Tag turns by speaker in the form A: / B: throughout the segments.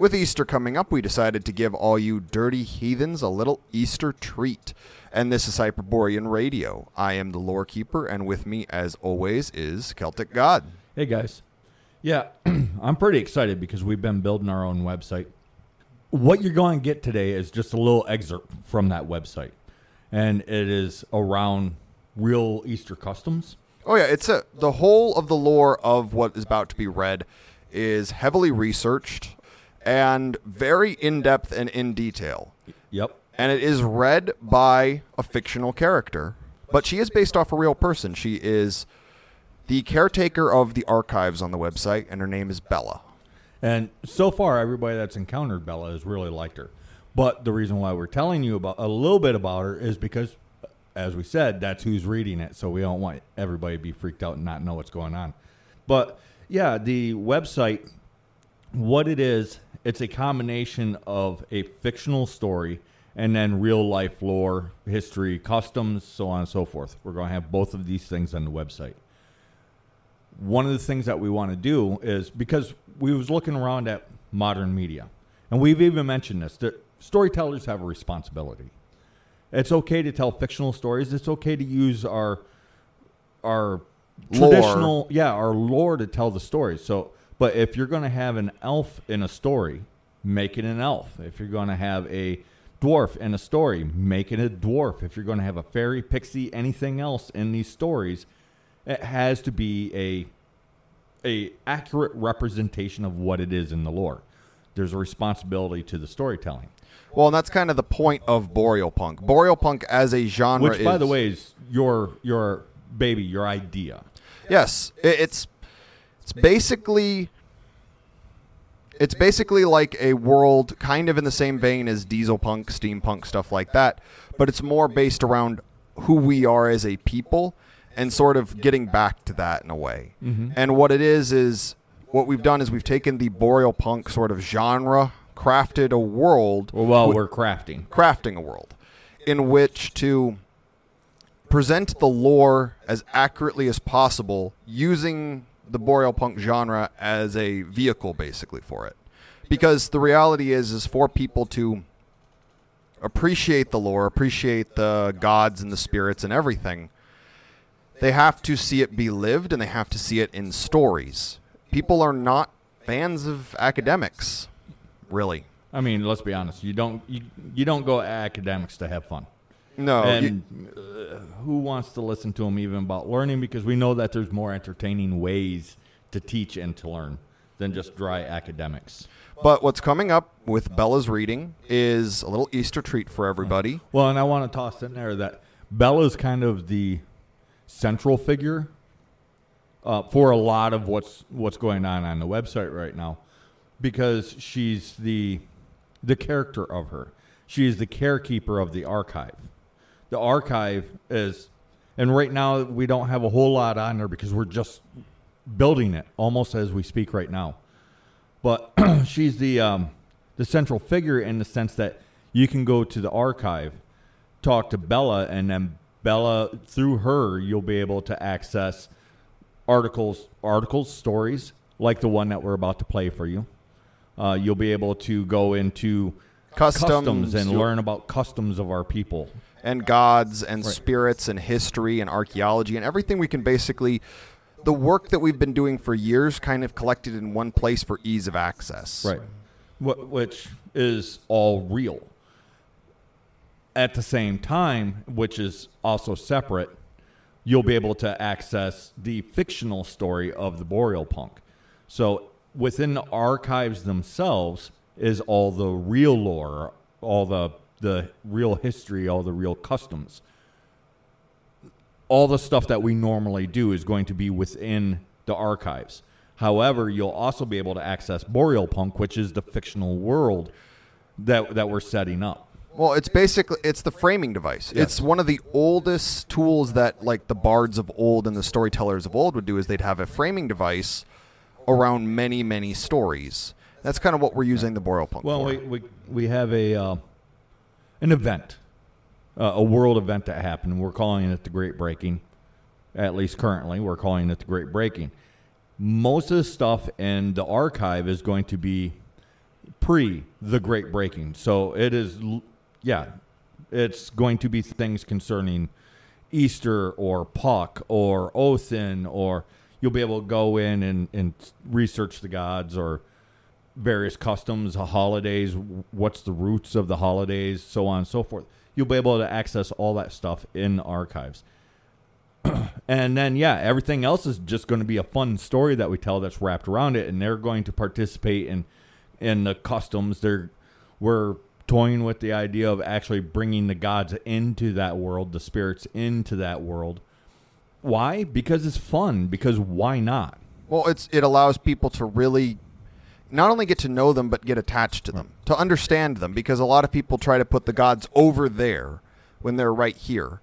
A: With Easter coming up, we decided to give all you dirty heathens a little Easter treat. And this is Hyperborean Radio. I am the lore keeper, and with me, as always, is Celtic God.
B: Hey guys. Yeah, I'm pretty excited because we've been building our own website. What you're going to get today is just a little excerpt from that website. And it is around real Easter customs.
A: Oh yeah, it's a the whole of the lore of what is about to be read is heavily researched and very in depth and in detail.
B: Yep.
A: And it is read by a fictional character, but she is based off a real person. She is the caretaker of the archives on the website, and her name is Bella.
B: And so far, everybody that's encountered Bella has really liked her. But the reason why we're telling you about a little bit about her is because, as we said, that's who's reading it. So we don't want everybody to be freaked out and not know what's going on. But yeah, the website, what it is, it's a combination of a fictional story and then real life lore, history, customs, so on and so forth. We're going to have both of these things on the website. One of the things that we want to do is because we was looking around at modern media, and we've even mentioned this that storytellers have a responsibility. It's okay to tell fictional stories. It's okay to use our our
A: Lore.
B: traditional, yeah, our lore to tell the stories. So, but if you're going to have an elf in a story, make it an elf. If you're going to have a dwarf in a story, make it a dwarf. If you're going to have a fairy, pixie, anything else in these stories, it has to be a a accurate representation of what it is in the lore. There's a responsibility to the storytelling,
A: Well, and that's kind of the point of Boreal Punk. Boreal Punk as a genre
B: which, by
A: is-
B: the way, is your your baby, your idea.
A: Yes, it's it's basically it's basically like a world kind of in the same vein as diesel punk, steampunk stuff like that, but it's more based around who we are as a people and sort of getting back to that in a way. Mm-hmm. And what it is is what we've done is we've taken the boreal punk sort of genre, crafted a world
B: Well, we're crafting.
A: crafting a world in which to present the lore as accurately as possible using the boreal punk genre as a vehicle basically for it because the reality is is for people to appreciate the lore appreciate the gods and the spirits and everything they have to see it be lived and they have to see it in stories people are not fans of academics really
B: I mean, let's be honest. You don't you, you don't go academics to have fun.
A: No you-
B: and uh, who wants to listen to them even about learning? Because we know that there's more entertaining ways to teach and to learn than just dry academics.
A: But what's coming up with Bella's reading is a little Easter treat for everybody.
B: Well, and I want to toss in there that Bella's kind of the central figure uh, for a lot of what's what's going on on the website right now, because she's the the character of her. She is the carekeeper of the archive. The archive is, and right now we don't have a whole lot on there because we're just building it almost as we speak right now. But she's the um, the central figure in the sense that you can go to the archive, talk to Bella, and then Bella through her you'll be able to access articles, articles, stories like the one that we're about to play for you. Uh, you'll be able to go into
A: Customs,
B: and learn about customs of our people.
A: And gods and
B: Right.
A: spirits and history and archaeology and everything we can basically. The work that we've been doing for years kind of collected in one place for ease of access.
B: Right. Wh- which is all real. At the same time, which is also separate, you'll be able to access the fictional story of the Boreal Punk. So within the archives themselves is all the real lore, all the the real history, all the real customs. All the stuff that we normally do is going to be within the archives. However, you'll also be able to access Boreal Punk, which is the fictional world that that we're setting up.
A: Well, it's basically it's the framing device.
B: Yes.
A: It's one of the oldest tools that like the bards of old and the storytellers of old would do is they'd have a framing device around many many stories. That's kind of what we're using the Boreal Punk
B: Well,
A: for.
B: we, we we have a uh, an event, uh, a world event that happened. We're calling it the Great Breaking. At least currently, we're calling it the Great Breaking. Most of the stuff in the archive is going to be pre the Great Breaking. So it is, yeah, it's going to be things concerning Easter or Puck or Othin, or you'll be able to go in and, and research the gods or various customs, uh, holidays, what's the roots of the holidays, so on and so forth. You'll be able to access all that stuff in archives. and then, yeah, everything else is just going to be a fun story that we tell that's wrapped around it, and they're going to participate in in the customs. They're we're toying with the idea of actually bringing the gods into that world, the spirits into that world. Why? Because it's fun. Because why not?
A: Well, it's it allows people to really not only get to know them but get attached to them, to understand them because a lot of people try to put the gods over there when they're right here.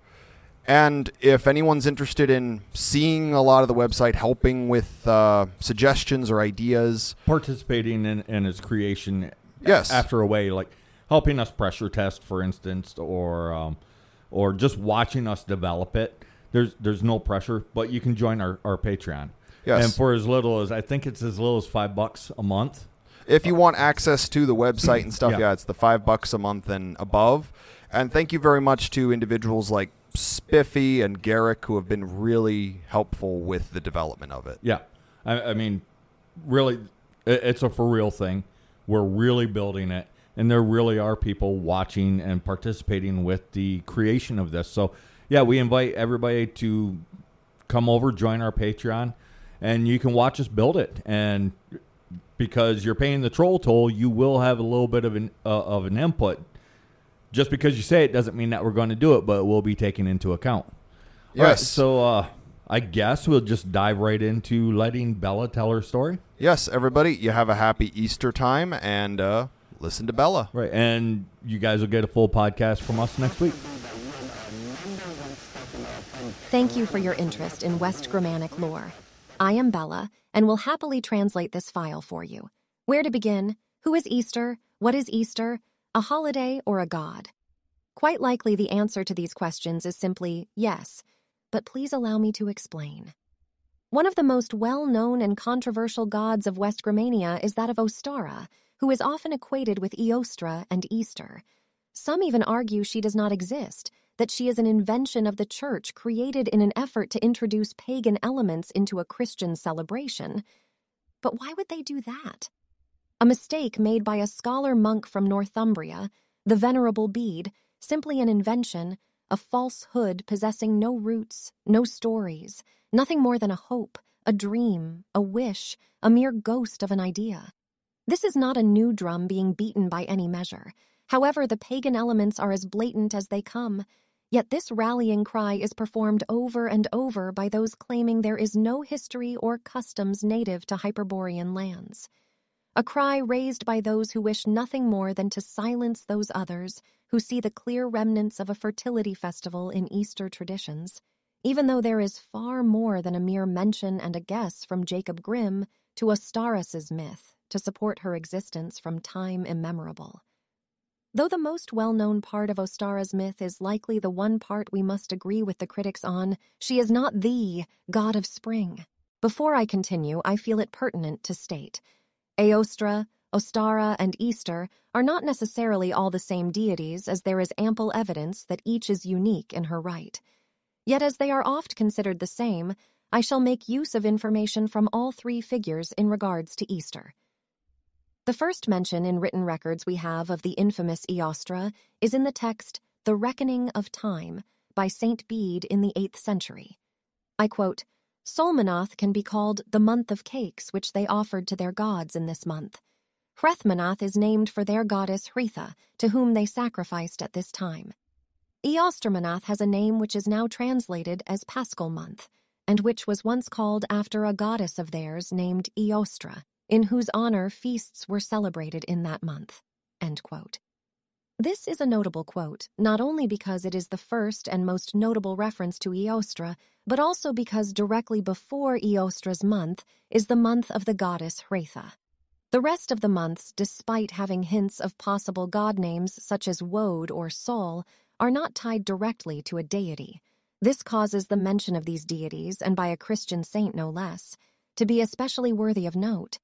A: And if anyone's interested in seeing a lot of the website, helping with uh, suggestions or ideas,
B: Participating in, in its creation.
A: Yes.
B: After a way, like helping us pressure test, for instance, or um, or just watching us develop it. There's there's no pressure, but you can join our, our Patreon.
A: Yes.
B: And for as little as I think it's as little as five bucks a month.
A: if you want access to the website and stuff,
B: Yeah.
A: yeah. it's the five bucks a month and above. And thank you very much to individuals like Spiffy and Garrick who have been really helpful with the development of it.
B: Yeah, I, I mean, really, it, it's a for real thing. We're really building it, and there really are people watching and participating with the creation of this. So, yeah, we invite everybody to come over, join our Patreon, and you can watch us build it. And because you're paying the troll toll, you will have a little bit of an uh, of an input. Just because you say it doesn't mean that we're going to do it, but it will be taken into account. All right,
A: Yes.
B: so uh, I guess we'll just dive right into letting Bella tell her story.
A: Yes, everybody, you have a happy Easter time and uh, listen to Bella.
B: Right, and you guys will get a full podcast from us next week.
C: Thank you for your interest in West Germanic lore. I am Bella, and will happily translate this file for you. Where to begin? Who is Easter? What is Easter? A holiday or a god? Quite likely the answer to these questions is simply yes, but please allow me to explain. One of the most well known and controversial gods of West Germania is that of Ostara, who is often equated with Eostra and Easter. Some even argue she does not exist, that she is an invention of the church created in an effort to introduce pagan elements into a Christian celebration. But why would they do that? A mistake made by a scholar monk from Northumbria, the Venerable Bede, simply an invention, a falsehood possessing no roots, no stories, nothing more than a hope, a dream, a wish, a mere ghost of an idea. This is not a new drum being beaten by any measure. However, the pagan elements are as blatant as they come. Yet this rallying cry is performed over and over by those claiming there is no history or customs native to Hyperborean lands. A cry raised by those who wish nothing more than to silence those others who see the clear remnants of a fertility festival in Easter traditions, even though there is far more than a mere mention and a guess from Jacob Grimm to Astaris's myth to support her existence from time immemorable. Though the most well known part of Ostara's myth is likely the one part we must agree with the critics on, she is not the god of spring. Before I continue, I feel it pertinent to state Aostra, Ostara, and Easter are not necessarily all the same deities, as there is ample evidence that each is unique in her right. Yet, as they are oft considered the same, I shall make use of information from all three figures in regards to Easter. The first mention in written records we have of the infamous Eostra is in the text The Reckoning of Time by St. Bede in the 8th century. I quote, Solmonath can be called the month of cakes which they offered to their gods in this month. Hrethmonath is named for their goddess Hretha, to whom they sacrificed at this time. Eostermonath has a name which is now translated as Paschal month, and which was once called after a goddess of theirs named Eostra, in whose honor feasts were celebrated in that month. This is a notable quote, not only because it is the first and most notable reference to Eostra, but also because directly before Eostra's month is the month of the goddess Hretha. The rest of the months, despite having hints of possible god names such as Wode or Sol, are not tied directly to a deity. This causes the mention of these deities, and by a Christian saint no less, to be especially worthy of note.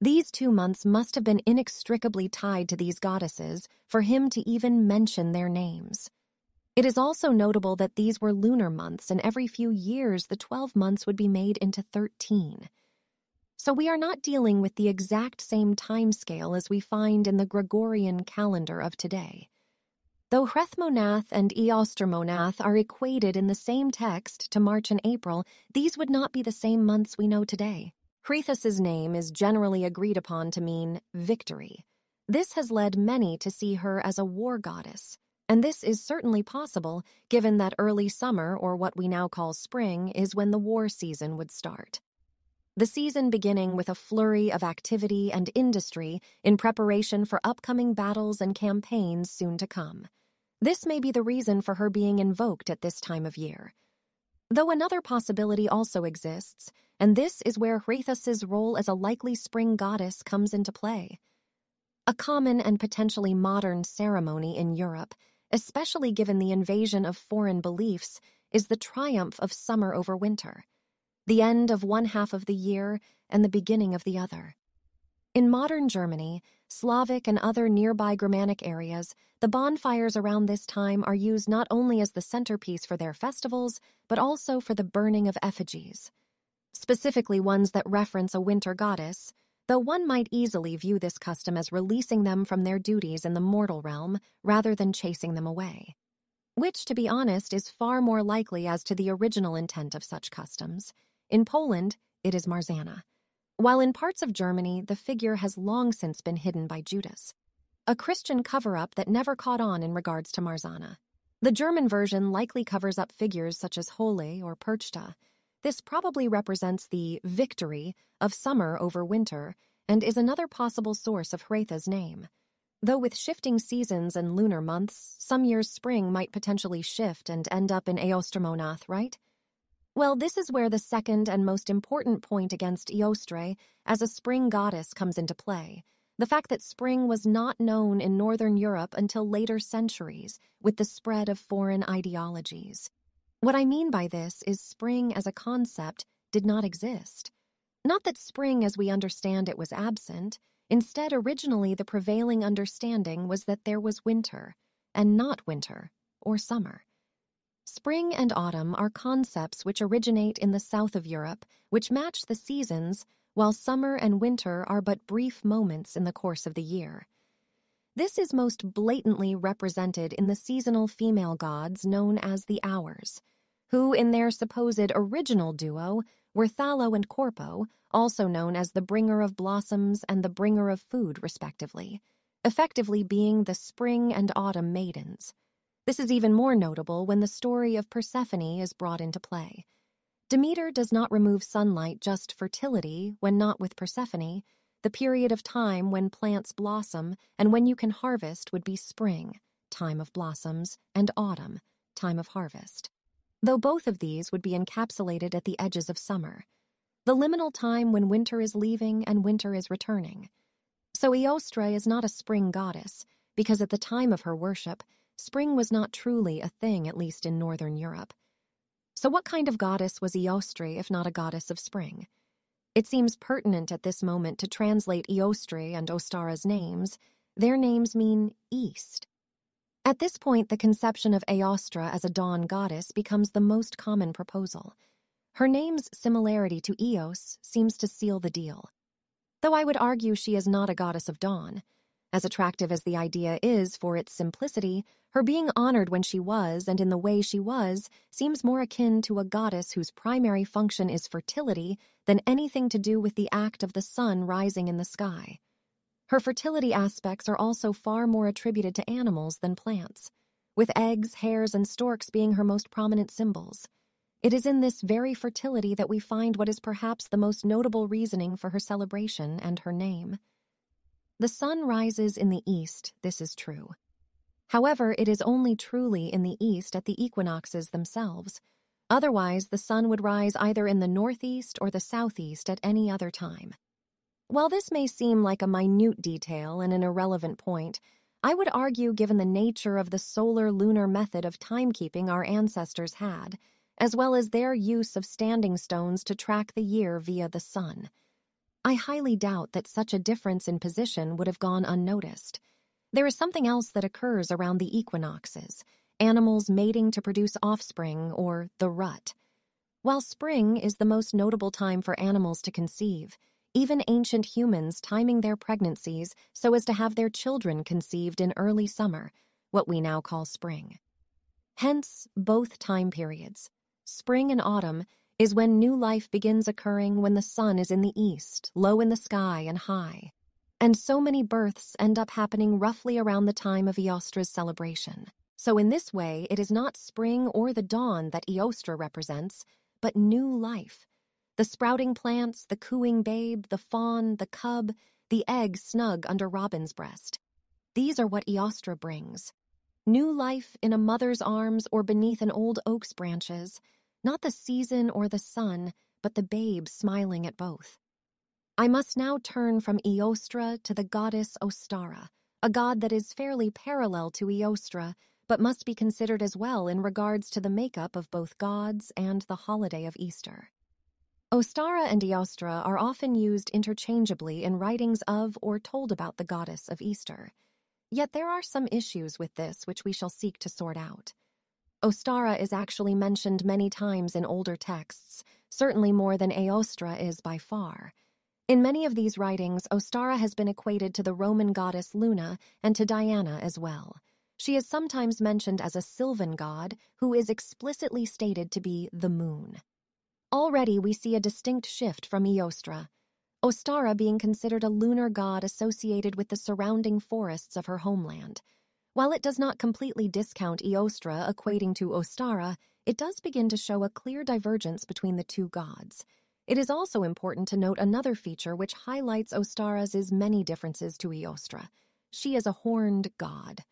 C: These two months must have been inextricably tied to these goddesses for him to even mention their names. It is also notable that these were lunar months, and every few years the 12 months would be made into 13. So we are not dealing with the exact same timescale as we find in the Gregorian calendar of today. Though Hrethmonath and Eostermonath are equated in the same text to March and April, these would not be the same months we know today. Hrethus's name is generally agreed upon to mean victory. This has led many to see her as a war goddess, and this is certainly possible given that early summer, or what we now call spring, is when the war season would start. The season beginning with a flurry of activity and industry in preparation for upcoming battles and campaigns soon to come. This may be the reason for her being invoked at this time of year. Though another possibility also exists, and this is where Hrethus's role as a likely spring goddess comes into play. A common and potentially modern ceremony in Europe, especially given the invasion of foreign beliefs, is the triumph of summer over winter, the end of one half of the year and the beginning of the other. In modern Germany, Slavic and other nearby Germanic areas, the bonfires around this time are used not only as the centerpiece for their festivals, but also for the burning of effigies. Specifically, ones that reference a winter goddess, though one might easily view this custom as releasing them from their duties in the mortal realm rather than chasing them away. Which, to be honest, is far more likely as to the original intent of such customs. In Poland, it is Marzanna while in parts of Germany the figure has long since been hidden by Judas, a Christian cover up that never caught on in regards to Marzanna. The German version likely covers up figures such as Hole or Perchta. This probably represents the victory of summer over winter and is another possible source of Hrethus's name. Though with shifting seasons and lunar months, some years spring might potentially shift and end up in Eostermonath, right? Well, this is where the second and most important point against Eostre as a spring goddess comes into play. The fact that spring was not known in Northern Europe until later centuries with the spread of foreign ideologies. What I mean by this is spring as a concept did not exist. Not that spring as we understand it was absent, instead, originally the prevailing understanding was that there was winter, and not winter or summer. Spring and autumn are concepts which originate in the south of Europe, which match the seasons, while summer and winter are but brief moments in the course of the year. This is most blatantly represented in the seasonal female gods known as the Hours, who, in their supposed original duo, were Thallo and Carpo, also known as the bringer of blossoms and the bringer of food, respectively, effectively being the spring and autumn maidens. This is even more notable when the story of Persephone is brought into play. Demeter does not remove sunlight just fertility when not with Persephone. The period of time when plants blossom and when you can harvest would be spring, time of blossoms, and autumn, time of harvest. Though both of these would be encapsulated at the edges of summer, the liminal time when winter is leaving and winter is returning. So Eostre is not a spring goddess, because at the time of her worship, spring was not truly a thing, at least in northern Europe. So, what kind of goddess was Eostre if not a goddess of spring? It seems pertinent at this moment to translate Eostre and Ostara's names. Their names mean east. At this point, the conception of Eostra as a dawn goddess becomes the most common proposal. Her name's similarity to Eos seems to seal the deal. Though I would argue she is not a goddess of dawn. As attractive as the idea is for its simplicity, her being honored when she was and in the way she was seems more akin to a goddess whose primary function is fertility than anything to do with the act of the sun rising in the sky. Her fertility aspects are also far more attributed to animals than plants, with eggs, hares, and storks being her most prominent symbols. It is in this very fertility that we find what is perhaps the most notable reasoning for her celebration and her name. The sun rises in the east, this is true. However, it is only truly in the east at the equinoxes themselves. Otherwise, the sun would rise either in the northeast or the southeast at any other time. While this may seem like a minute detail and an irrelevant point, I would argue given the nature of the solar lunar method of timekeeping our ancestors had, as well as their use of standing stones to track the year via the sun. I highly doubt that such a difference in position would have gone unnoticed. There is something else that occurs around the equinoxes animals mating to produce offspring, or the rut. While spring is the most notable time for animals to conceive, even ancient humans timing their pregnancies so as to have their children conceived in early summer, what we now call spring. Hence, both time periods, spring and autumn, is when new life begins occurring when the sun is in the east, low in the sky and high. And so many births end up happening roughly around the time of Eostra's celebration. So, in this way, it is not spring or the dawn that Eostra represents, but new life. The sprouting plants, the cooing babe, the fawn, the cub, the egg snug under Robin's breast. These are what Eostra brings. New life in a mother's arms or beneath an old oak's branches, not the season or the sun, but the babe smiling at both. I must now turn from Eostra to the goddess Ostara, a god that is fairly parallel to Eostra, but must be considered as well in regards to the makeup of both gods and the holiday of Easter. Ostara and Eostra are often used interchangeably in writings of or told about the goddess of Easter. Yet there are some issues with this which we shall seek to sort out. Ostara is actually mentioned many times in older texts, certainly more than Eostra is by far. In many of these writings, Ostara has been equated to the Roman goddess Luna and to Diana as well. She is sometimes mentioned as a sylvan god who is explicitly stated to be the moon. Already we see a distinct shift from Eostra, Ostara being considered a lunar god associated with the surrounding forests of her homeland. While it does not completely discount Eostra equating to Ostara, it does begin to show a clear divergence between the two gods. It is also important to note another feature which highlights Ostara's many differences to Eostra. She is a horned god.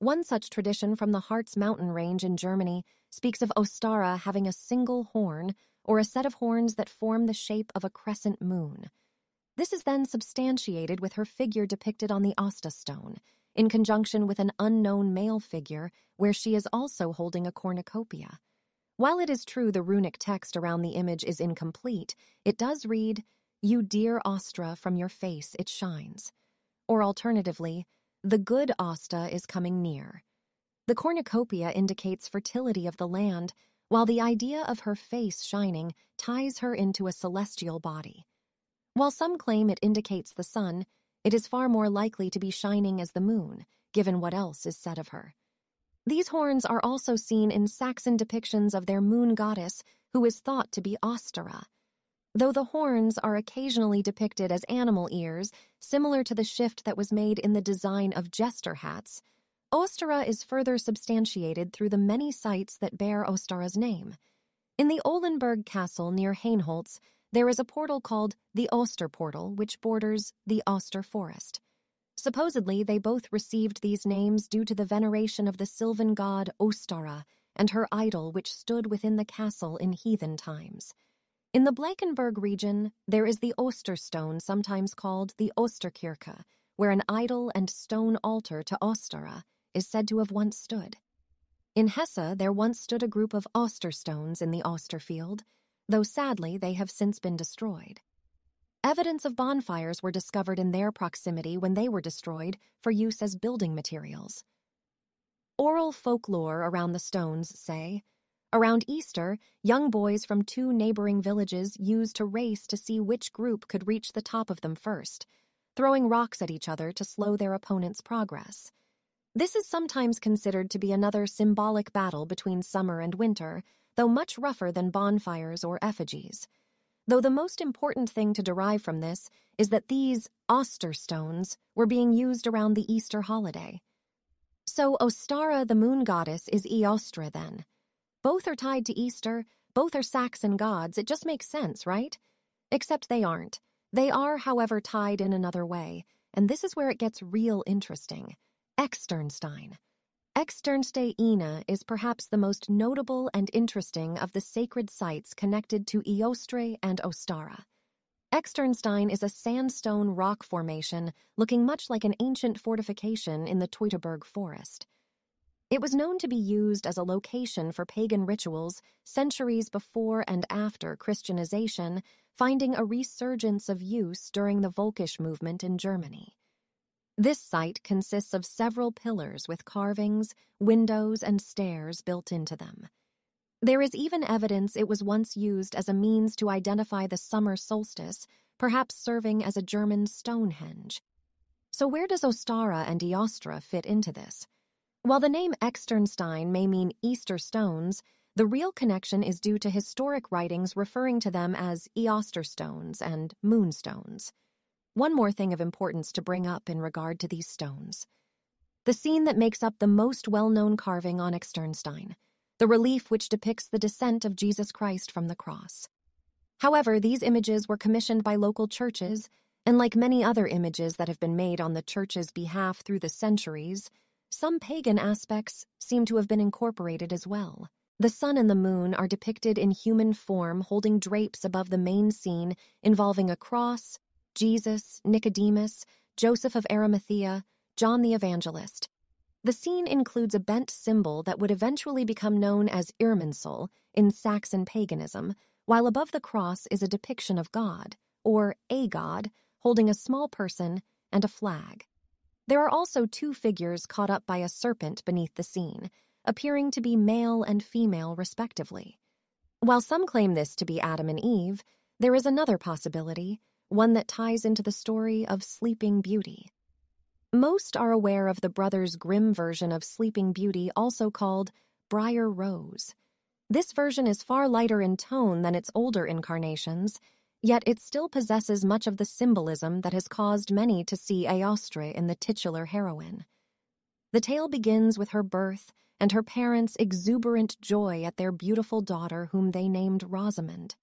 C: One such tradition from the Harz mountain range in Germany speaks of Ostara having a single horn, or a set of horns that form the shape of a crescent moon. This is then substantiated with her figure depicted on the Asta stone, in conjunction with an unknown male figure where she is also holding a cornucopia. While it is true the runic text around the image is incomplete, it does read, You dear Ostra, from your face it shines. Or alternatively, the good Asta is coming near. The cornucopia indicates fertility of the land, while the idea of her face shining ties her into a celestial body. While some claim it indicates the sun, it is far more likely to be shining as the moon, given what else is said of her. These horns are also seen in Saxon depictions of their moon goddess, who is thought to be Ostara. Though the horns are occasionally depicted as animal ears, similar to the shift that was made in the design of jester hats, Ostara is further substantiated through the many sites that bear Ostara's name. In the Olenberg Castle near Hainholz, there is a portal called the Oster Portal, which borders the Oster Forest. Supposedly, they both received these names due to the veneration of the sylvan god Ostara and her idol, which stood within the castle in heathen times. In the Blankenberg region, there is the Osterstone, sometimes called the Osterkirche, where an idol and stone altar to Ostara is said to have once stood. In Hesse, there once stood a group of Osterstones in the Osterfield, though sadly they have since been destroyed. Evidence of bonfires were discovered in their proximity when they were destroyed for use as building materials. Oral folklore around the stones say Around Easter, young boys from two neighboring villages used to race to see which group could reach the top of them first, throwing rocks at each other to slow their opponent's progress. This is sometimes considered to be another symbolic battle between summer and winter, though much rougher than bonfires or effigies. Though the most important thing to derive from this is that these Oster stones were being used around the Easter holiday. So Ostara, the moon goddess, is Eostra then. Both are tied to Easter, both are Saxon gods, it just makes sense, right? Except they aren't. They are, however, tied in another way, and this is where it gets real interesting. Externstein. Externsteine is perhaps the most notable and interesting of the sacred sites connected to Eostre and Ostara. Externstein is a sandstone rock formation looking much like an ancient fortification in the Teutoburg forest. It was known to be used as a location for pagan rituals centuries before and after Christianization finding a resurgence of use during the Volkisch movement in Germany. This site consists of several pillars with carvings, windows, and stairs built into them. There is even evidence it was once used as a means to identify the summer solstice, perhaps serving as a German Stonehenge. So, where does Ostara and Eostra fit into this? While the name Externstein may mean Easter stones, the real connection is due to historic writings referring to them as Eosterstones and Moonstones. One more thing of importance to bring up in regard to these stones. The scene that makes up the most well known carving on Externstein, the relief which depicts the descent of Jesus Christ from the cross. However, these images were commissioned by local churches, and like many other images that have been made on the church's behalf through the centuries, some pagan aspects seem to have been incorporated as well. The sun and the moon are depicted in human form holding drapes above the main scene involving a cross, Jesus, Nicodemus, Joseph of Arimathea, John the Evangelist. The scene includes a bent symbol that would eventually become known as Irminsul in Saxon paganism, while above the cross is a depiction of God, or a god, holding a small person and a flag. There are also two figures caught up by a serpent beneath the scene, appearing to be male and female respectively. While some claim this to be Adam and Eve, there is another possibility one that ties into the story of Sleeping Beauty. Most are aware of the Brothers Grimm version of Sleeping Beauty, also called Briar Rose. This version is far lighter in tone than its older incarnations, yet it still possesses much of the symbolism that has caused many to see Aostre in the titular heroine. The tale begins with her birth and her parents' exuberant joy at their beautiful daughter, whom they named Rosamond.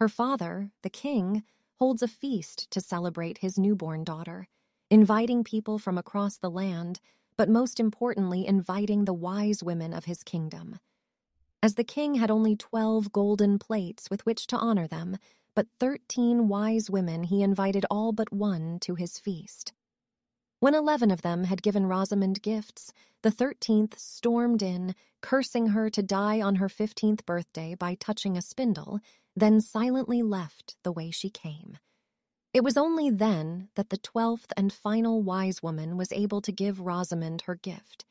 C: Her father, the king, holds a feast to celebrate his newborn daughter, inviting people from across the land, but most importantly, inviting the wise women of his kingdom. As the king had only twelve golden plates with which to honor them, but thirteen wise women, he invited all but one to his feast. When eleven of them had given Rosamond gifts, the thirteenth stormed in, cursing her to die on her fifteenth birthday by touching a spindle, then silently left the way she came. It was only then that the twelfth and final wise woman was able to give Rosamond her gift.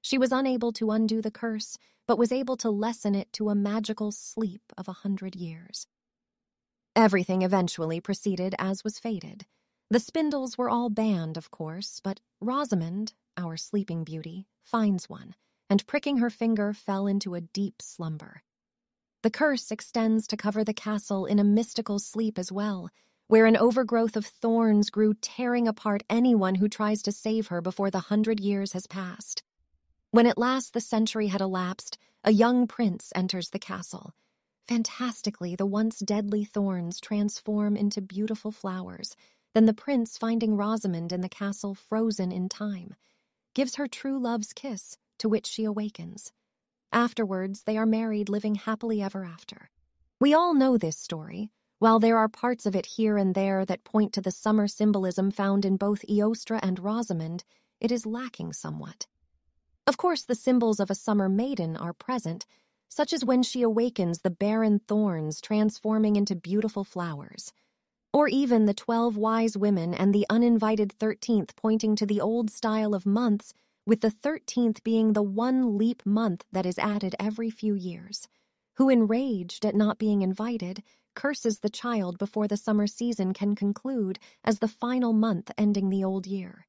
C: She was unable to undo the curse, but was able to lessen it to a magical sleep of a hundred years. Everything eventually proceeded as was fated. The spindles were all banned, of course, but Rosamond, our sleeping beauty, finds one, and pricking her finger fell into a deep slumber. The curse extends to cover the castle in a mystical sleep as well, where an overgrowth of thorns grew tearing apart anyone who tries to save her before the hundred years has passed. When at last the century had elapsed, a young prince enters the castle. Fantastically, the once deadly thorns transform into beautiful flowers. Then the prince, finding Rosamond in the castle frozen in time, gives her true love's kiss, to which she awakens. Afterwards, they are married, living happily ever after. We all know this story, while there are parts of it here and there that point to the summer symbolism found in both Eostra and Rosamond, it is lacking somewhat. Of course, the symbols of a summer maiden are present, such as when she awakens the barren thorns transforming into beautiful flowers, or even the twelve wise women and the uninvited thirteenth pointing to the old style of months with the 13th being the one leap month that is added every few years, who, enraged at not being invited, curses the child before the summer season can conclude as the final month ending the old year.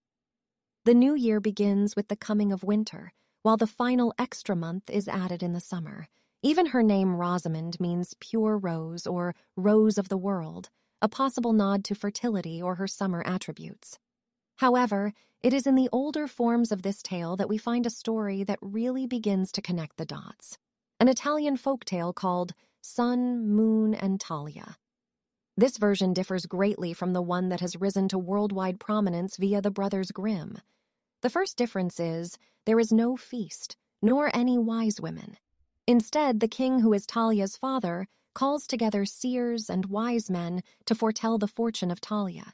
C: The new year begins with the coming of winter, while the final extra month is added in the summer. Even her name Rosamond means pure rose or rose of the world, a possible nod to fertility or her summer attributes. However, it is in the older forms of this tale that we find a story that really begins to connect the dots. An Italian folk tale called Sun, Moon, and Talia. This version differs greatly from the one that has risen to worldwide prominence via the Brothers Grimm. The first difference is there is no feast, nor any wise women. Instead, the king who is Talia's father calls together seers and wise men to foretell the fortune of Talia.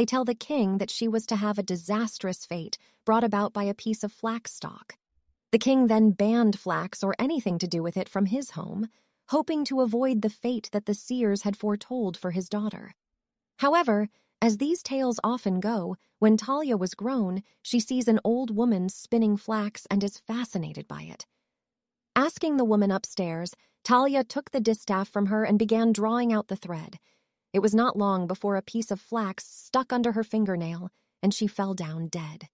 C: They tell the king that she was to have a disastrous fate brought about by a piece of flax stalk. The king then banned flax or anything to do with it from his home, hoping to avoid the fate that the seers had foretold for his daughter. However, as these tales often go, when Talia was grown, she sees an old woman spinning flax and is fascinated by it. Asking the woman upstairs, Talia took the distaff from her and began drawing out the thread. It was not long before a piece of flax stuck under her fingernail, and she fell down dead.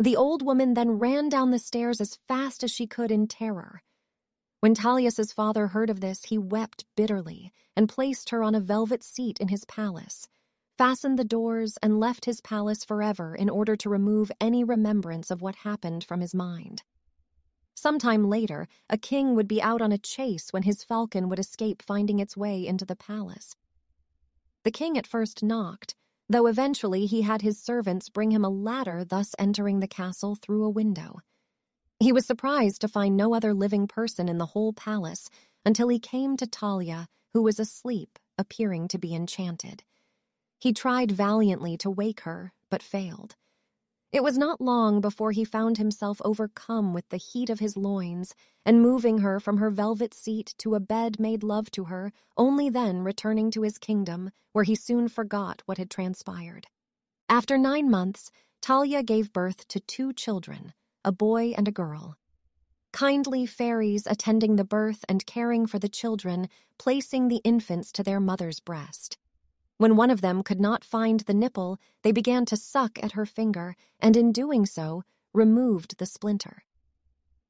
C: The old woman then ran down the stairs as fast as she could in terror. When Talia's father heard of this, he wept bitterly and placed her on a velvet seat in his palace, fastened the doors, and left his palace forever in order to remove any remembrance of what happened from his mind. Sometime later, a king would be out on a chase when his falcon would escape finding its way into the palace. The king at first knocked, though eventually he had his servants bring him a ladder, thus entering the castle through a window. He was surprised to find no other living person in the whole palace until he came to Talia, who was asleep, appearing to be enchanted. He tried valiantly to wake her, but failed. It was not long before he found himself overcome with the heat of his loins and moving her from her velvet seat to a bed made love to her, only then returning to his kingdom, where he soon forgot what had transpired. After nine months, Talia gave birth to two children, a boy and a girl. Kindly fairies attending the birth and caring for the children, placing the infants to their mother's breast. When one of them could not find the nipple, they began to suck at her finger, and in doing so, removed the splinter.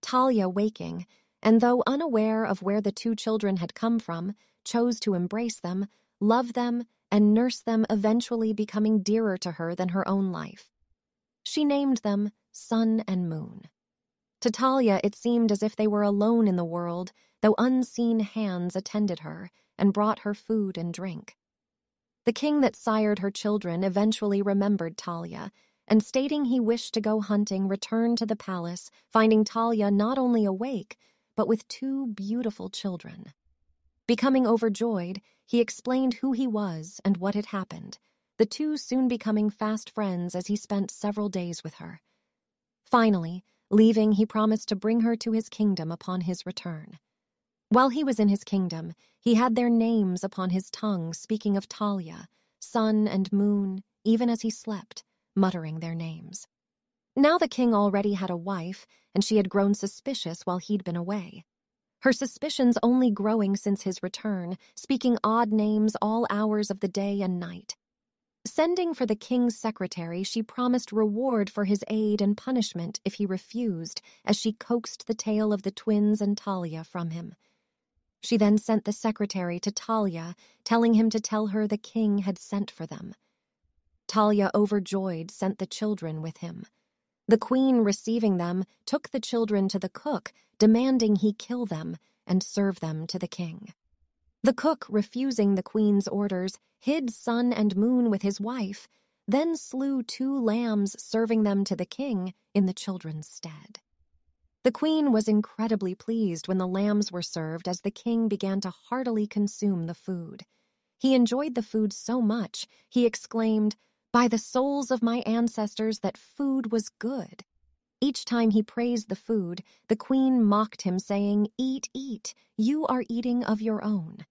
C: Talia, waking, and though unaware of where the two children had come from, chose to embrace them, love them, and nurse them, eventually becoming dearer to her than her own life. She named them Sun and Moon. To Talia, it seemed as if they were alone in the world, though unseen hands attended her and brought her food and drink. The king that sired her children eventually remembered Talia, and stating he wished to go hunting, returned to the palace, finding Talia not only awake, but with two beautiful children. Becoming overjoyed, he explained who he was and what had happened, the two soon becoming fast friends as he spent several days with her. Finally, leaving, he promised to bring her to his kingdom upon his return. While he was in his kingdom, he had their names upon his tongue, speaking of Talia, sun and moon, even as he slept, muttering their names. Now the king already had a wife, and she had grown suspicious while he'd been away. Her suspicions only growing since his return, speaking odd names all hours of the day and night. Sending for the king's secretary, she promised reward for his aid and punishment if he refused, as she coaxed the tale of the twins and Talia from him. She then sent the secretary to Talia, telling him to tell her the king had sent for them. Talia, overjoyed, sent the children with him. The queen, receiving them, took the children to the cook, demanding he kill them and serve them to the king. The cook, refusing the queen's orders, hid sun and moon with his wife, then slew two lambs, serving them to the king in the children's stead. The queen was incredibly pleased when the lambs were served as the king began to heartily consume the food. He enjoyed the food so much, he exclaimed, By the souls of my ancestors, that food was good. Each time he praised the food, the queen mocked him, saying, Eat, eat, you are eating of your own.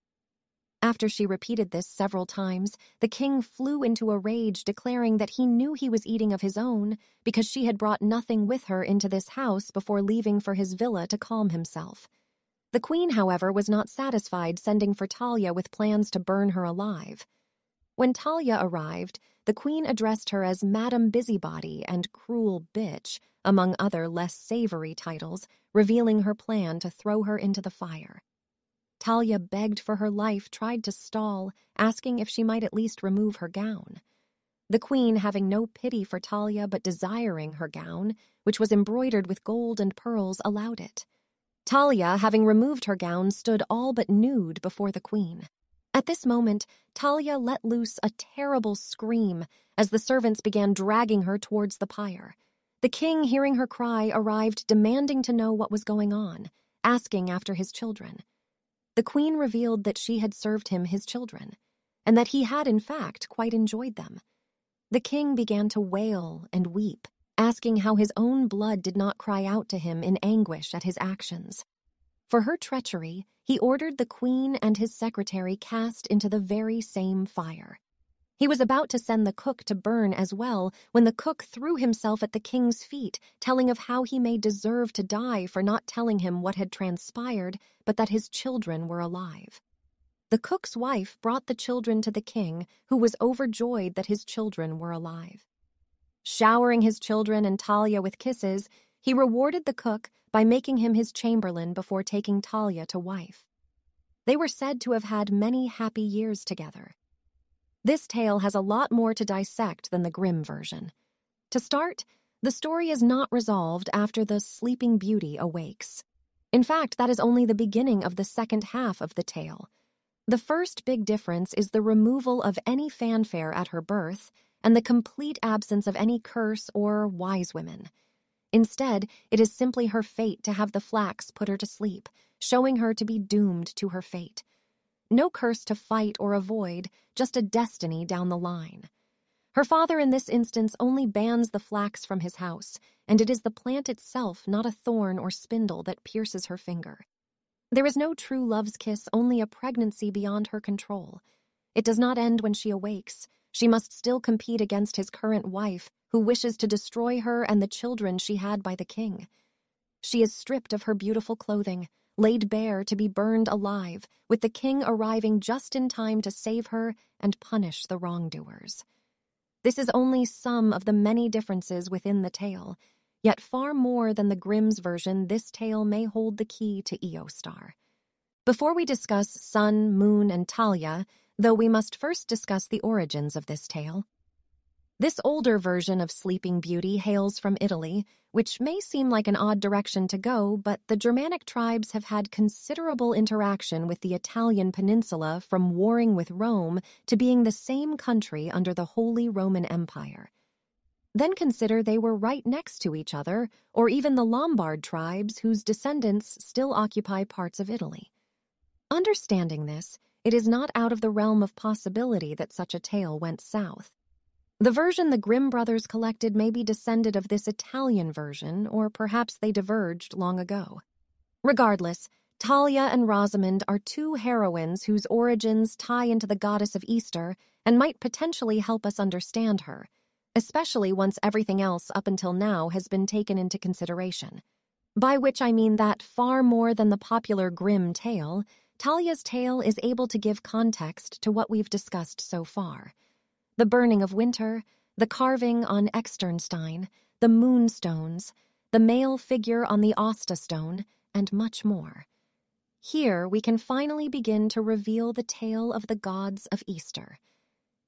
C: After she repeated this several times, the king flew into a rage, declaring that he knew he was eating of his own because she had brought nothing with her into this house before leaving for his villa to calm himself. The queen, however, was not satisfied, sending for Talia with plans to burn her alive. When Talia arrived, the queen addressed her as Madam Busybody and Cruel Bitch, among other less savory titles, revealing her plan to throw her into the fire. Talia begged for her life, tried to stall, asking if she might at least remove her gown. The queen, having no pity for Talia but desiring her gown, which was embroidered with gold and pearls, allowed it. Talia, having removed her gown, stood all but nude before the queen. At this moment, Talia let loose a terrible scream as the servants began dragging her towards the pyre. The king, hearing her cry, arrived demanding to know what was going on, asking after his children the queen revealed that she had served him his children, and that he had in fact quite enjoyed them. The king began to wail and weep, asking how his own blood did not cry out to him in anguish at his actions. For her treachery, he ordered the queen and his secretary cast into the very same fire. He was about to send the cook to burn as well when the cook threw himself at the king's feet, telling of how he may deserve to die for not telling him what had transpired, but that his children were alive. The cook's wife brought the children to the king, who was overjoyed that his children were alive. Showering his children and Talia with kisses, he rewarded the cook by making him his chamberlain before taking Talia to wife. They were said to have had many happy years together. This tale has a lot more to dissect than the Grimm version. To start, the story is not resolved after the Sleeping Beauty awakes. In fact, that is only the beginning of the second half of the tale. The first big difference is the removal of any fanfare at her birth and the complete absence of any curse or wise women. Instead, it is simply her fate to have the flax put her to sleep, showing her to be doomed to her fate. No curse to fight or avoid, just a destiny down the line. Her father in this instance only bans the flax from his house, and it is the plant itself, not a thorn or spindle, that pierces her finger. There is no true love's kiss, only a pregnancy beyond her control. It does not end when she awakes. She must still compete against his current wife, who wishes to destroy her and the children she had by the king. She is stripped of her beautiful clothing, laid bare to be burned alive, with the king arriving just in time to save her and punish the wrongdoers. This is only some of the many differences within the tale, Yet far more than the Grimm's version, this tale may hold the key to Eostar. Before we discuss Sun, Moon, and Talia, though we must first discuss the origins of this tale. This older version of Sleeping Beauty hails from Italy, which may seem like an odd direction to go, but the Germanic tribes have had considerable interaction with the Italian peninsula from warring with Rome to being the same country under the Holy Roman Empire. Then consider they were right next to each other, or even the Lombard tribes whose descendants still occupy parts of Italy. Understanding this, it is not out of the realm of possibility that such a tale went south. The version the Grimm brothers collected may be descended of this Italian version, or perhaps they diverged long ago. Regardless, Talia and Rosamond are two heroines whose origins tie into the goddess of Easter and might potentially help us understand her especially once everything else up until now has been taken into consideration. By which I mean that far more than the popular Grimm tale, Talia's tale is able to give context to what we've discussed so far. The burning of winter, the carving on Externstein, the moonstones, the male figure on the Asta stone, and much more. Here we can finally begin to reveal the tale of the gods of Easter.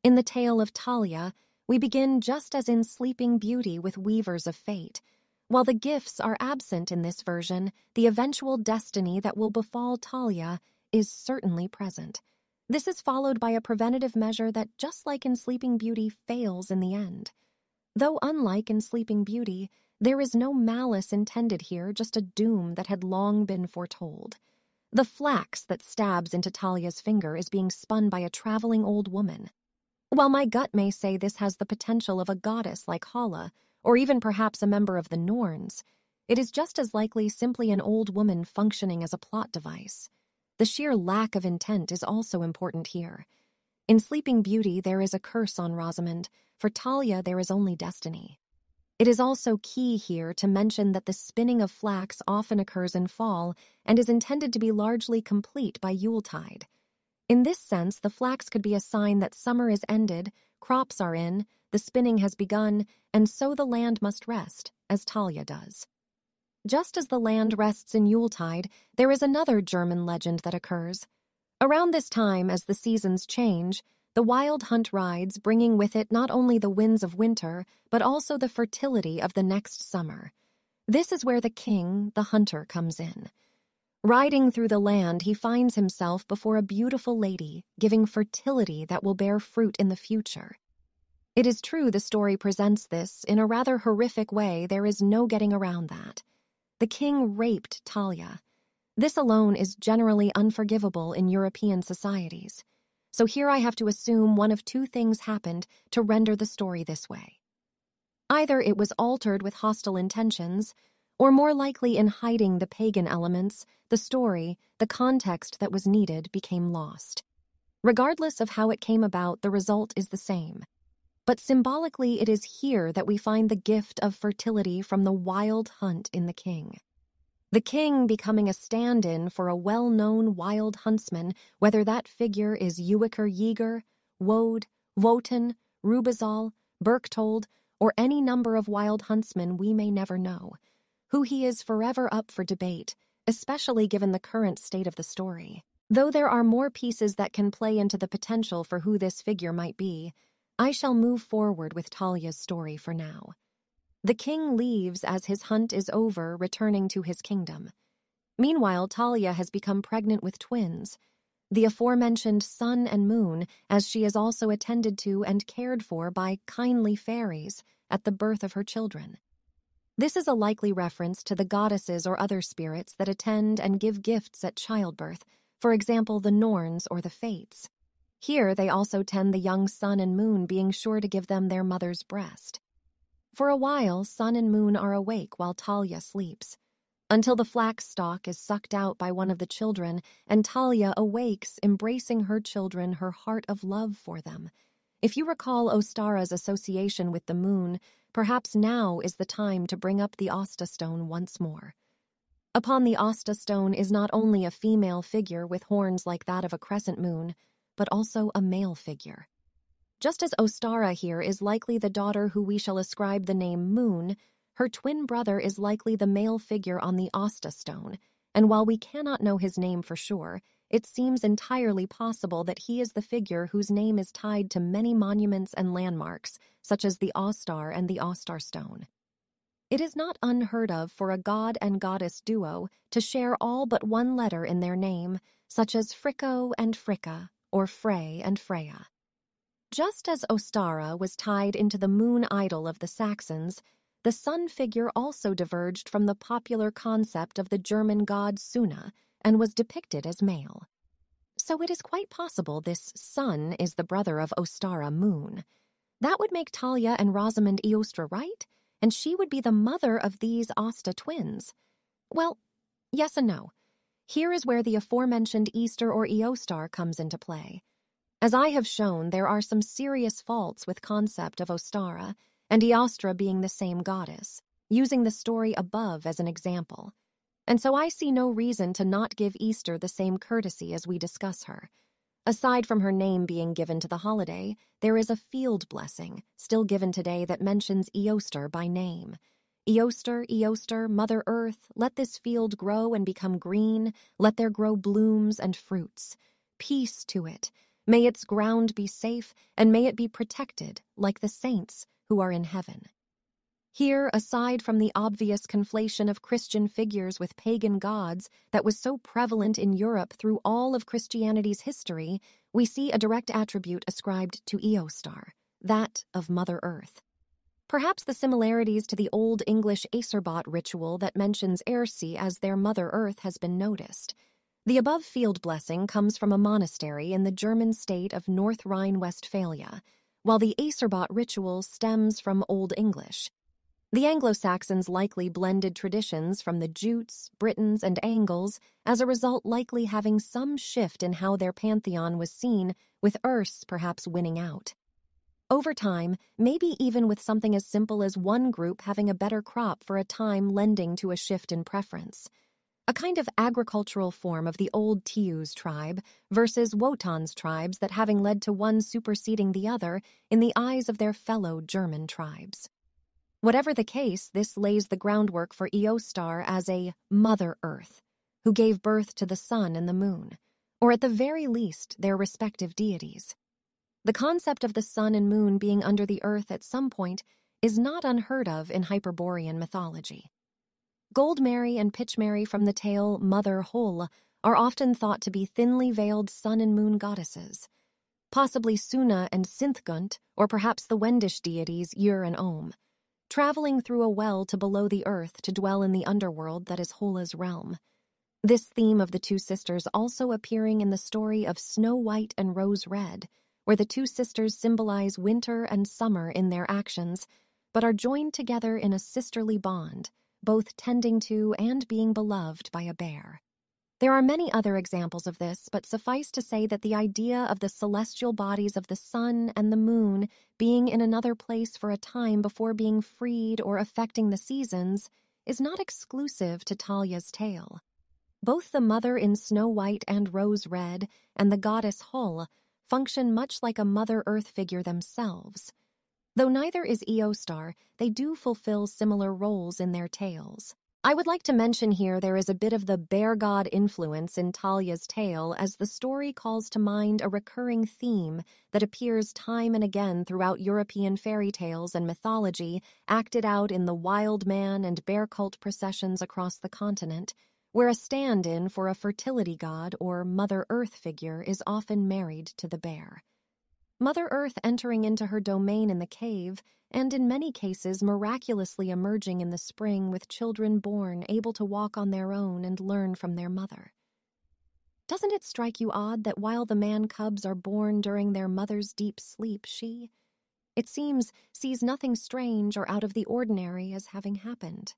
C: In the tale of Talia, we begin just as in Sleeping Beauty with Weavers of Fate. While the gifts are absent in this version, the eventual destiny that will befall Talia is certainly present. This is followed by a preventative measure that, just like in Sleeping Beauty, fails in the end. Though unlike in Sleeping Beauty, there is no malice intended here, just a doom that had long been foretold. The flax that stabs into Talia's finger is being spun by a traveling old woman. While my gut may say this has the potential of a goddess like Hala, or even perhaps a member of the Norns, it is just as likely simply an old woman functioning as a plot device. The sheer lack of intent is also important here. In Sleeping Beauty, there is a curse on Rosamond. For Talia, there is only destiny. It is also key here to mention that the spinning of flax often occurs in fall and is intended to be largely complete by Yuletide. In this sense, the flax could be a sign that summer is ended, crops are in, the spinning has begun, and so the land must rest, as Talia does. Just as the land rests in Yuletide, there is another German legend that occurs. Around this time, as the seasons change, the wild hunt rides, bringing with it not only the winds of winter, but also the fertility of the next summer. This is where the king, the hunter, comes in. Riding through the land, he finds himself before a beautiful lady, giving fertility that will bear fruit in the future. It is true the story presents this in a rather horrific way, there is no getting around that. The king raped Talia. This alone is generally unforgivable in European societies. So here I have to assume one of two things happened to render the story this way. Either it was altered with hostile intentions, or more likely in hiding the pagan elements, the story, the context that was needed became lost. Regardless of how it came about, the result is the same. But symbolically, it is here that we find the gift of fertility from the wild hunt in the king. The king becoming a stand in for a well known wild huntsman, whether that figure is Ewiger Jäger, Wode, Wotan, Rübezahl, Berchtold, or any number of wild huntsmen we may never know. Who he is forever up for debate, especially given the current state of the story. Though there are more pieces that can play into the potential for who this figure might be, I shall move forward with Talia's story for now. The king leaves as his hunt is over, returning to his kingdom. Meanwhile, Talia has become pregnant with twins. The aforementioned sun and moon, as she is also attended to and cared for by kindly fairies at the birth of her children. This is a likely reference to the goddesses or other spirits that attend and give gifts at childbirth, for example, the Norns or the Fates. Here they also tend the young sun and moon, being sure to give them their mother's breast. For a while, sun and moon are awake while Talia sleeps, until the flax stalk is sucked out by one of the children, and Talia awakes, embracing her children, her heart of love for them. If you recall Ostara's association with the moon, perhaps now is the time to bring up the Asta stone once more. Upon the Asta stone is not only a female figure with horns like that of a crescent moon, but also a male figure. Just as Ostara here is likely the daughter who we shall ascribe the name Moon, her twin brother is likely the male figure on the Asta stone, and while we cannot know his name for sure, it seems entirely possible that he is the figure whose name is tied to many monuments and landmarks, such as the Ostar and the Ostar Stone. It is not unheard of for a god and goddess duo to share all but one letter in their name, such as Fricco and Fricka, or Frey and Freya. Just as Ostara was tied into the moon idol of the Saxons, the sun figure also diverged from the popular concept of the German god Suna and was depicted as male. So it is quite possible this sun is the brother of Ostara Moon. That would make Talia and Rosamund Eostra right, and she would be the mother of these Asta twins. Well, yes and no. Here is where the aforementioned Easter or Eostar comes into play. As I have shown, there are some serious faults with concept of Ostara, and Eostra being the same goddess, using the story above as an example. And so I see no reason to not give Easter the same courtesy as we discuss her. Aside from her name being given to the holiday, there is a field blessing, still given today, that mentions Eoster by name. Eoster, Eoster, Mother Earth, let this field grow and become green, let there grow blooms and fruits. Peace to it. May its ground be safe, and may it be protected, like the saints, who are in heaven. Here, aside from the obvious conflation of Christian figures with pagan gods that was so prevalent in Europe through all of Christianity's history, we see a direct attribute ascribed to Eostar, that of Mother Earth. Perhaps the similarities to the Old English Æcerbot ritual that mentions Erce as their Mother Earth has been noticed. The above field blessing comes from a monastery in the German state of North Rhine Westphalia, while the Æcerbot ritual stems from Old English. The Anglo Saxons likely blended traditions from the Jutes, Britons, and Angles, as a result, likely having some shift in how their pantheon was seen, with Erce perhaps winning out. Over time, maybe even with something as simple as one group having a better crop for a time lending to a shift in preference a kind of agricultural form of the old Tius tribe versus Wotan's tribes that having led to one superseding the other in the eyes of their fellow German tribes. Whatever the case, this lays the groundwork for Eostar as a Mother Earth, who gave birth to the sun and the moon, or at the very least, their respective deities. The concept of the sun and moon being under the earth at some point is not unheard of in Hyperborean mythology. Goldmary and Pitchmary from the tale Mother Holle are often thought to be thinly veiled sun and moon goddesses. Possibly Suna and Sinthgunt, or perhaps the Wendish deities Ur and Om, traveling through a well to below the earth to dwell in the underworld that is Hola's realm. This theme of the two sisters also appearing in the story of Snow White and Rose Red, where the two sisters symbolize winter and summer in their actions, but are joined together in a sisterly bond both tending to and being beloved by a bear. There are many other examples of this, but suffice to say that the idea of the celestial bodies of the sun and the moon being in another place for a time before being freed or affecting the seasons is not exclusive to Talia's tale. Both the mother in Snow White and Rose Red and the goddess Hul function much like a Mother Earth figure themselves. Though neither is Eostar, they do fulfill similar roles in their tales. I would like to mention here there is a bit of the bear god influence in Talia's tale as the story calls to mind a recurring theme that appears time and again throughout European fairy tales and mythology acted out in the wild man and bear cult processions across the continent, where a stand in for a fertility god or Mother Earth figure is often married to the bear. Mother Earth entering into her domain in the cave, and in many cases miraculously emerging in the spring with children born able to walk on their own and learn from their mother. Doesn't it strike you odd that while the man cubs are born during their mother's deep sleep, she, it seems, sees nothing strange or out of the ordinary as having happened?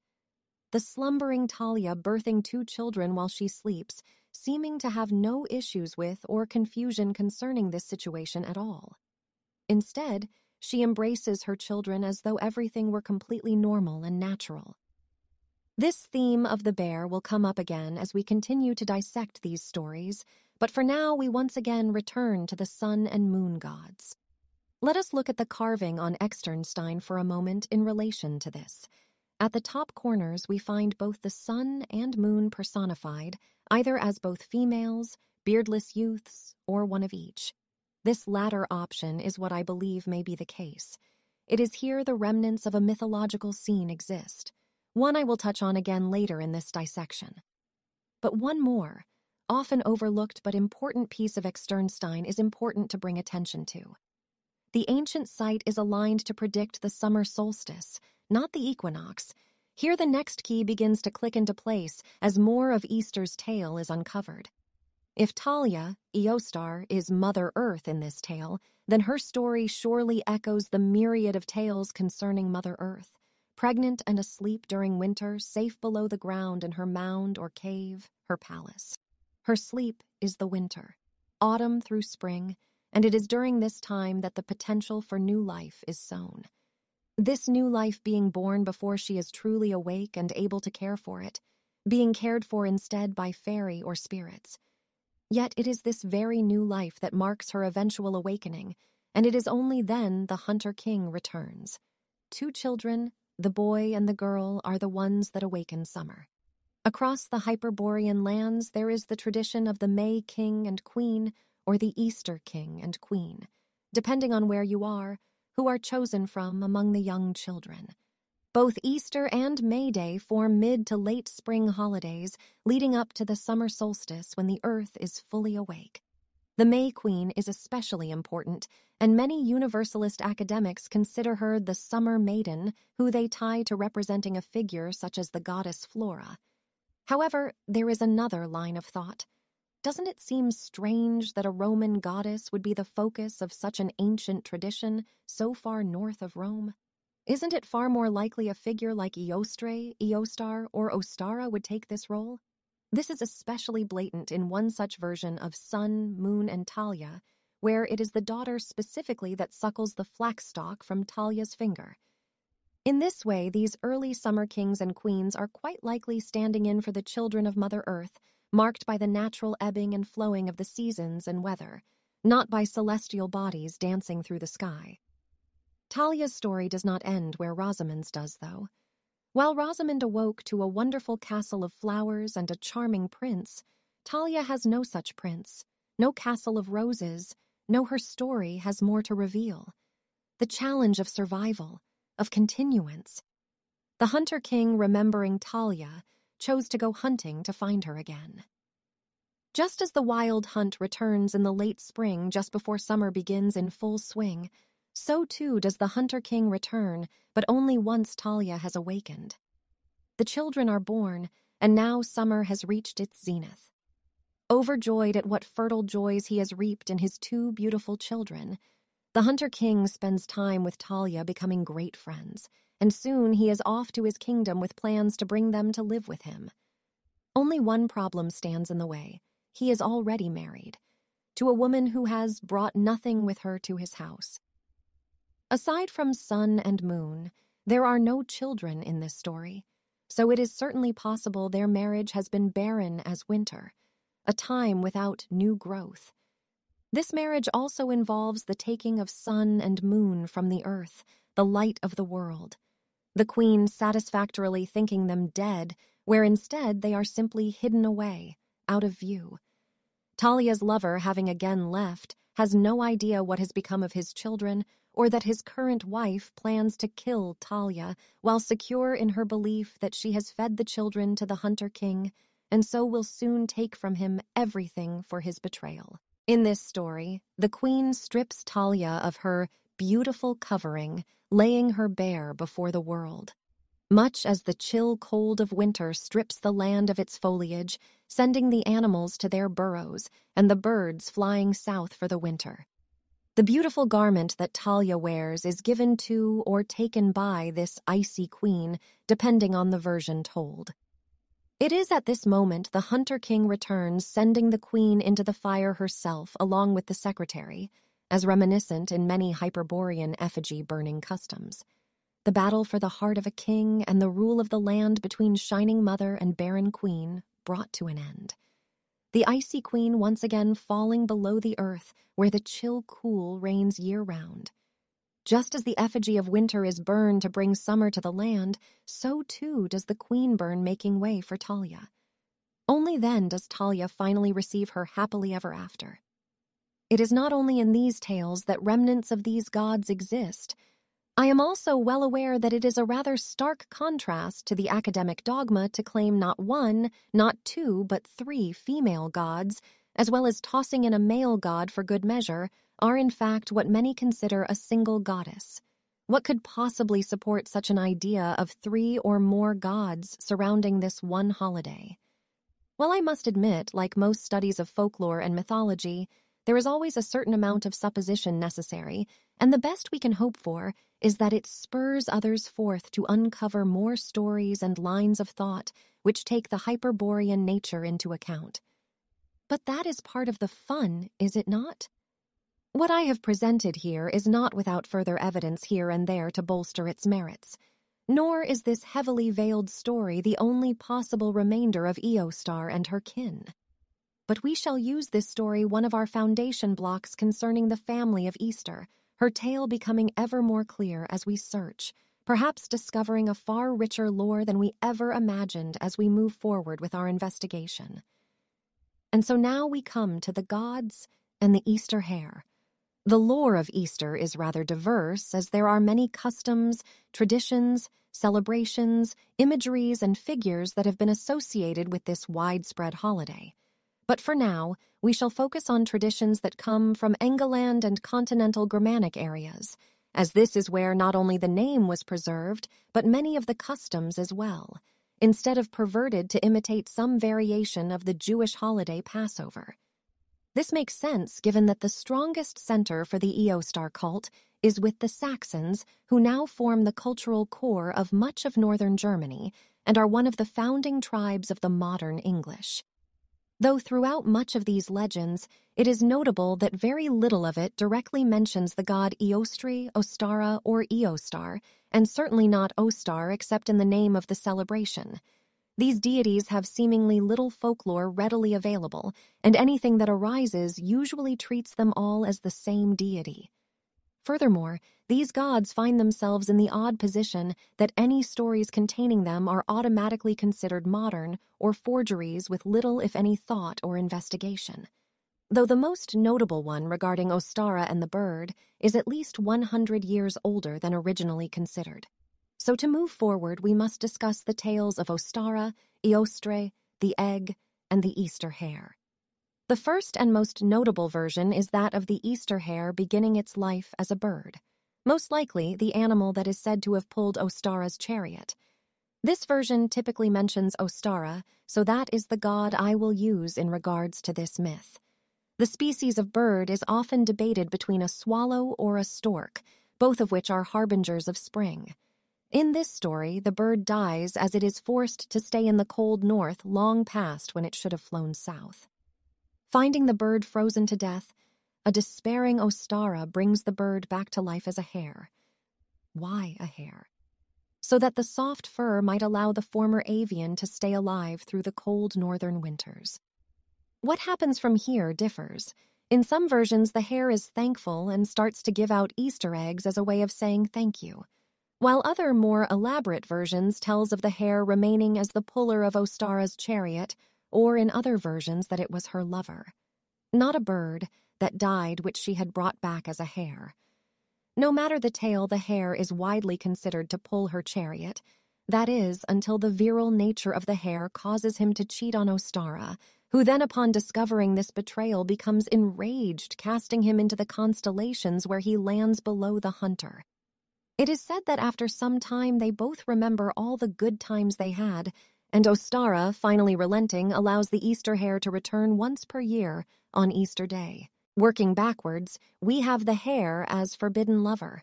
C: The slumbering Talia birthing two children while she sleeps seeming to have no issues with or confusion concerning this situation at all. Instead, she embraces her children as though everything were completely normal and natural. This theme of the bear will come up again as we continue to dissect these stories, but for now we once again return to the sun and moon gods. Let us look at the carving on Externstein for a moment in relation to this. At the top corners, we find both the sun and moon personified, either as both females, beardless youths, or one of each. This latter option is what I believe may be the case. It is here the remnants of a mythological scene exist, one I will touch on again later in this dissection. But one more, often overlooked but important piece of Externstein is important to bring attention to. The ancient site is aligned to predict the summer solstice, not the equinox. Here the next key begins to click into place as more of Easter's tale is uncovered. If Talia, Eostar, is Mother Earth in this tale, then her story surely echoes the myriad of tales concerning Mother Earth. Pregnant and asleep during winter, safe below the ground in her mound or cave, her palace. Her sleep is the winter, autumn through spring, and it is during this time that the potential for new life is sown. This new life being born before she is truly awake and able to care for it, being cared for instead by fairy or spirits. Yet it is this very new life that marks her eventual awakening, and it is only then the Hunter King returns. Two children, the boy and the girl, are the ones that awaken summer. Across the Hyperborean lands, there is the tradition of the May King and Queen, or the Easter King and Queen. Depending on where you are, who are chosen from among the young children. Both Easter and May Day form mid to late spring holidays leading up to the summer solstice when the earth is fully awake. The May Queen is especially important, and many Universalist academics consider her the summer maiden, who they tie to representing a figure such as the goddess Flora. However, there is another line of thought. Doesn't it seem strange that a Roman goddess would be the focus of such an ancient tradition so far north of Rome? Isn't it far more likely a figure like Eostre, Eostar, or Ostara would take this role? This is especially blatant in one such version of Sun, Moon, and Talia, where it is the daughter specifically that suckles the flax stalk from Talia's finger. In this way, these early summer kings and queens are quite likely standing in for the children of Mother Earth marked by the natural ebbing and flowing of the seasons and weather, not by celestial bodies dancing through the sky. Talia's story does not end where Rosamond's does, though. While Rosamond awoke to a wonderful castle of flowers and a charming prince, Talia has no such prince, no castle of roses, no her story has more to reveal. The challenge of survival, of continuance. The Hunter King remembering Talia chose to go hunting to find her again. Just as the wild hunt returns in the late spring just before summer begins in full swing, so too does the Hunter King return, but only once Talia has awakened. The children are born, and now summer has reached its zenith. Overjoyed at what fertile joys he has reaped in his two beautiful children, the Hunter King spends time with Talia becoming great friends, and soon he is off to his kingdom with plans to bring them to live with him. Only one problem stands in the way. He is already married to a woman who has brought nothing with her to his house. Aside from sun and moon, there are no children in this story, so it is certainly possible their marriage has been barren as winter, a time without new growth. This marriage also involves the taking of sun and moon from the earth, the light of the world. The queen satisfactorily thinking them dead, where instead they are simply hidden away, out of view. Talia's lover, having again left, has no idea what has become of his children or that his current wife plans to kill Talia while secure in her belief that she has fed the children to the Hunter King and so will soon take from him everything for his betrayal. In this story, the queen strips Talia of her beautiful covering, laying her bare before the world. Much as the chill cold of winter strips the land of its foliage, sending the animals to their burrows and the birds flying south for the winter. The beautiful garment that Talia wears is given to or taken by this icy queen, depending on the version told. It is at this moment the Hunter King returns, sending the queen into the fire herself along with the secretary, as reminiscent in many Hyperborean effigy burning customs. The battle for the heart of a king and the rule of the land between Shining Mother and Barren Queen brought to an end. The icy queen once again falling below the earth, where the chill cool reigns year round. Just as the effigy of winter is burned to bring summer to the land, so too does the queen burn, making way for Talia. Only then does Talia finally receive her happily ever after. It is not only in these tales that remnants of these gods exist, I am also well aware that it is a rather stark contrast to the academic dogma to claim not one, not two, but three female gods, as well as tossing in a male god for good measure, are in fact what many consider a single goddess. What could possibly support such an idea of three or more gods surrounding this one holiday? Well, I must admit, like most studies of folklore and mythology, there is always a certain amount of supposition necessary, and the best we can hope for is that it spurs others forth to uncover more stories and lines of thought which take the Hyperborean nature into account. But that is part of the fun, is it not? What I have presented here is not without further evidence here and there to bolster its merits. Nor is this heavily veiled story the only possible remainder of Eostar and her kin. But we shall use this story one of our foundation blocks concerning the family of Easter, her tale becoming ever more clear as we search, perhaps discovering a far richer lore than we ever imagined as we move forward with our investigation. And so now we come to the gods and the Easter hare. The lore of Easter is rather diverse, as there are many customs, traditions, celebrations, imageries, and figures that have been associated with this widespread holiday. But for now, we shall focus on traditions that come from Engeland and continental Germanic areas, as this is where not only the name was preserved, but many of the customs as well, instead of perverted to imitate some variation of the Jewish holiday Passover. This makes sense given that the strongest center for the Eostar cult is with the Saxons, who now form the cultural core of much of northern Germany and are one of the founding tribes of the modern English. Though throughout much of these legends, it is notable that very little of it directly mentions the god Eostri, Ostara, or Eostar, and certainly not Ostar except in the name of the celebration. These deities have seemingly little folklore readily available, and anything that arises usually treats them all as the same deity. Furthermore, these gods find themselves in the odd position that any stories containing them are automatically considered modern or forgeries with little, if any, thought or investigation. Though the most notable one regarding Ostara and the bird is at least 100 years older than originally considered. So to move forward, we must discuss the tales of Ostara, Eostre, the egg, and the Easter hare. The first and most notable version is that of the Easter hare beginning its life as a bird, most likely the animal that is said to have pulled Ostara's chariot. This version typically mentions Ostara, so that is the god I will use in regards to this myth. The species of bird is often debated between a swallow or a stork, both of which are harbingers of spring. In this story, the bird dies as it is forced to stay in the cold north long past when it should have flown south. Finding the bird frozen to death, a despairing Ostara brings the bird back to life as a hare. Why a hare? So that the soft fur might allow the former avian to stay alive through the cold northern winters. What happens from here differs. In some versions, the hare is thankful and starts to give out Easter eggs as a way of saying thank you while other more elaborate versions tells of the hare remaining as the puller of Ostara's chariot, or in other versions that it was her lover. Not a bird, that died which she had brought back as a hare. No matter the tale, the hare is widely considered to pull her chariot, that is, until the virile nature of the hare causes him to cheat on Ostara, who then, upon discovering this betrayal, becomes enraged, casting him into the constellations where he lands below the hunter. It is said that after some time they both remember all the good times they had, and Ostara, finally relenting, allows the Easter hare to return once per year on Easter Day. Working backwards, we have the hare as forbidden lover.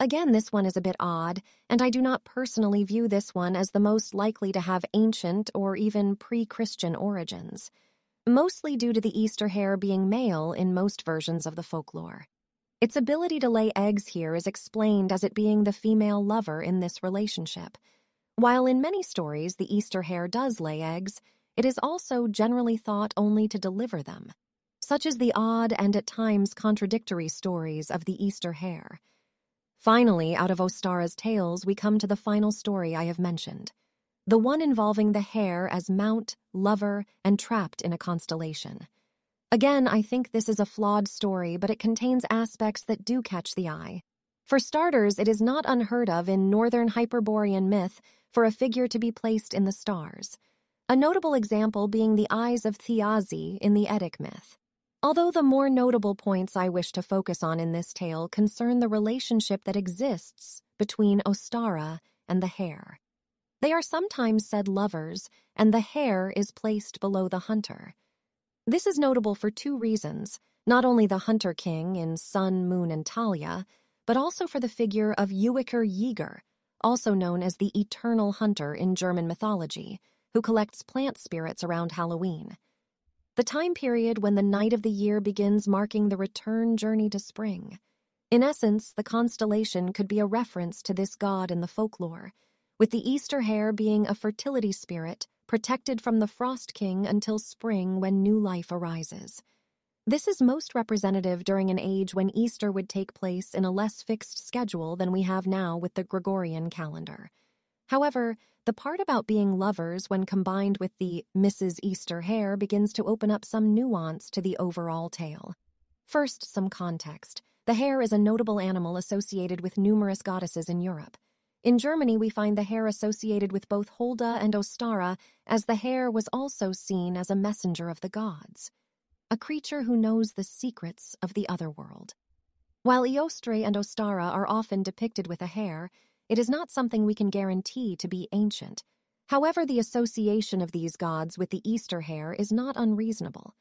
C: Again, this one is a bit odd, and I do not personally view this one as the most likely to have ancient or even pre Christian origins, mostly due to the Easter hare being male in most versions of the folklore. Its ability to lay eggs here is explained as it being the female lover in this relationship. While in many stories the Easter hare does lay eggs, it is also generally thought only to deliver them. Such is the odd and at times contradictory stories of the Easter hare. Finally, out of Ostara's tales, we come to the final story I have mentioned the one involving the hare as mount, lover, and trapped in a constellation. Again, I think this is a flawed story, but it contains aspects that do catch the eye. For starters, it is not unheard of in Northern Hyperborean myth for a figure to be placed in the stars. A notable example being the eyes of Thiazi in the Eddic myth. Although the more notable points I wish to focus on in this tale concern the relationship that exists between Ostara and the hare. They are sometimes said lovers, and the hare is placed below the hunter. This is notable for two reasons not only the Hunter King in Sun, Moon, and Talia, but also for the figure of Ewiger Jäger, also known as the Eternal Hunter in German mythology, who collects plant spirits around Halloween. The time period when the night of the year begins marking the return journey to spring. In essence, the constellation could be a reference to this god in the folklore, with the Easter hare being a fertility spirit protected from the Frost King until spring when new life arises. This is most representative during an age when Easter would take place in a less fixed schedule than we have now with the Gregorian calendar. However, the part about being lovers when combined with the Mrs. Easter hare begins to open up some nuance to the overall tale. First, some context. The hare is a notable animal associated with numerous goddesses in Europe. In Germany, we find the hare associated with both Holda and Ostara, as the hare was also seen as a messenger of the gods, a creature who knows the secrets of the other world. While Eostre and Ostara are often depicted with a hare, it is not something we can guarantee to be ancient. However, the association of these gods with the Easter hare is not unreasonable.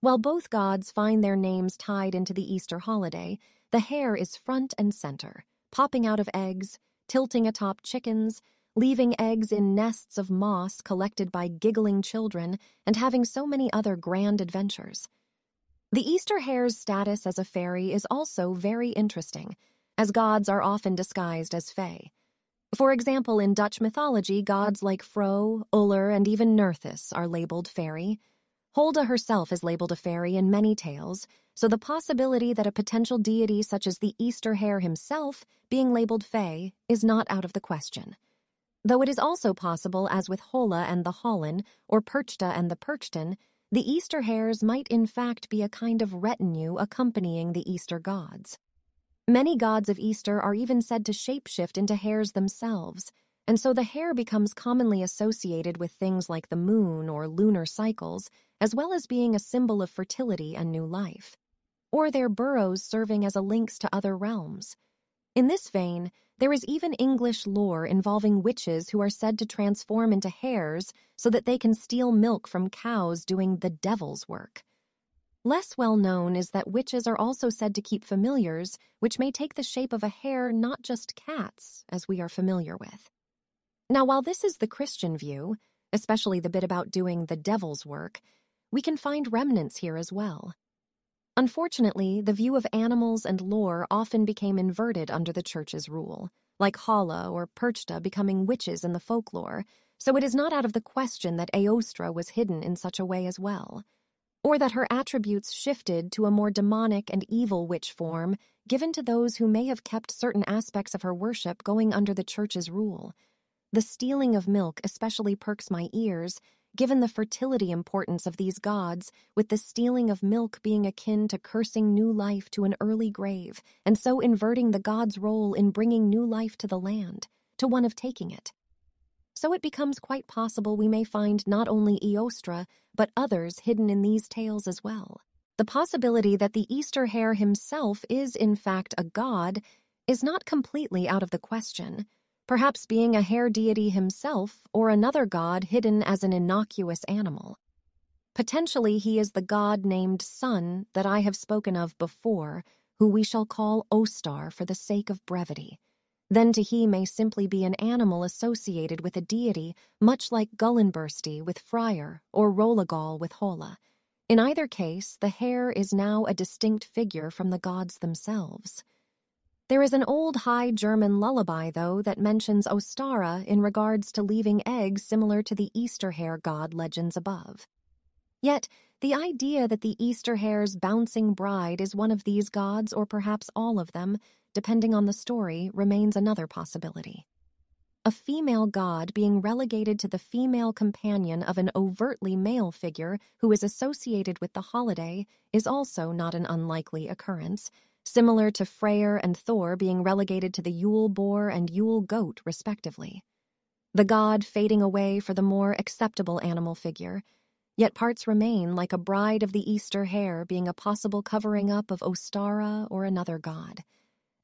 C: While both gods find their names tied into the Easter holiday, the hare is front and center, popping out of eggs, tilting atop chickens, leaving eggs in nests of moss collected by giggling children, and having so many other grand adventures. The Easter hare's status as a fairy is also very interesting, as gods are often disguised as fae. For example, in Dutch mythology, gods like Fro, Uller, and even Nerthus are labeled fairy. Holda herself is labeled a fairy in many tales, so the possibility that a potential deity such as the Easter hare himself being labeled Fae is not out of the question. Though it is also possible, as with Hola and the Hollen, or Perchta and the Perchten, the Easter hares might in fact be a kind of retinue accompanying the Easter gods. Many gods of Easter are even said to shapeshift into hares themselves, and so the hare becomes commonly associated with things like the moon or lunar cycles, as well as being a symbol of fertility and new life or their burrows serving as a links to other realms. In this vein, there is even English lore involving witches who are said to transform into hares so that they can steal milk from cows doing the devil's work. Less well known is that witches are also said to keep familiars, which may take the shape of a hare, not just cats, as we are familiar with. Now, while this is the Christian view, especially the bit about doing the devil's work, we can find remnants here as well. Unfortunately, the view of animals and lore often became inverted under the church's rule, like Hala or Perchta becoming witches in the folklore, so it is not out of the question that Aostra was hidden in such a way as well, or that her attributes shifted to a more demonic and evil witch form given to those who may have kept certain aspects of her worship going under the church's rule. The stealing of milk especially perks my ears given the fertility importance of these gods, with the stealing of milk being akin to cursing new life to an early grave, and so inverting the god's role in bringing new life to the land, to one of taking it. So it becomes quite possible we may find not only Eostra, but others hidden in these tales as well. The possibility that the Easter hare himself is in fact a god is not completely out of the question perhaps being a hare deity himself or another god hidden as an innocuous animal. Potentially, he is the god named Sun that I have spoken of before, who we shall call Ostar for the sake of brevity. Then to he may simply be an animal associated with a deity, much like Gullinbursti with Freyr or Rolagal with Hola. In either case, the hare is now a distinct figure from the gods themselves. There is an old High German lullaby, though, that mentions Ostara in regards to leaving eggs similar to the Easter hare god legends above. Yet, the idea that the Easter hare's bouncing bride is one of these gods, or perhaps all of them, depending on the story, remains another possibility. A female god being relegated to the female companion of an overtly male figure who is associated with the holiday is also not an unlikely occurrence similar to Freyr and Thor being relegated to the Yule boar and Yule goat, respectively. The god fading away for the more acceptable animal figure, yet parts remain like a bride of the Easter hare being a possible covering up of Ostara or another god.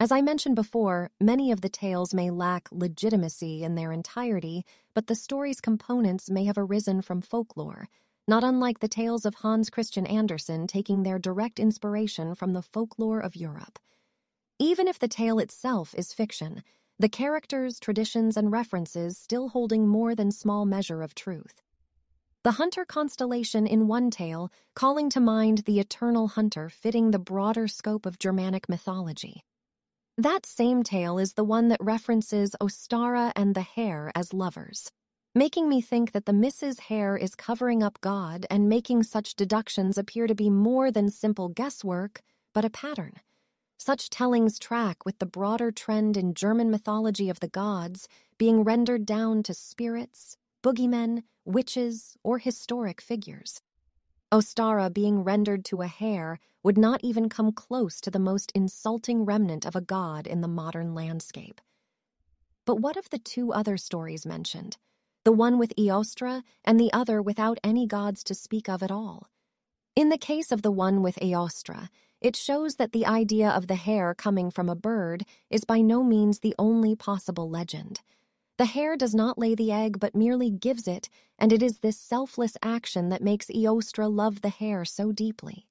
C: As I mentioned before, many of the tales may lack legitimacy in their entirety, but the story's components may have arisen from folklore not unlike the tales of Hans Christian Andersen taking their direct inspiration from the folklore of Europe. Even if the tale itself is fiction, the characters, traditions, and references still holding more than small measure of truth. The hunter constellation in one tale calling to mind the eternal hunter fitting the broader scope of Germanic mythology. That same tale is the one that references Ostara and the hare as lovers making me think that the Mrs. Hare is covering up God and making such deductions appear to be more than simple guesswork, but a pattern. Such tellings track with the broader trend in German mythology of the gods being rendered down to spirits, boogeymen, witches, or historic figures. Ostara being rendered to a hare would not even come close to the most insulting remnant of a god in the modern landscape. But what of the two other stories mentioned? the one with Eostra and the other without any gods to speak of at all. In the case of the one with Eostra, it shows that the idea of the hare coming from a bird is by no means the only possible legend. The hare does not lay the egg but merely gives it, and it is this selfless action that makes Eostra love the hare so deeply.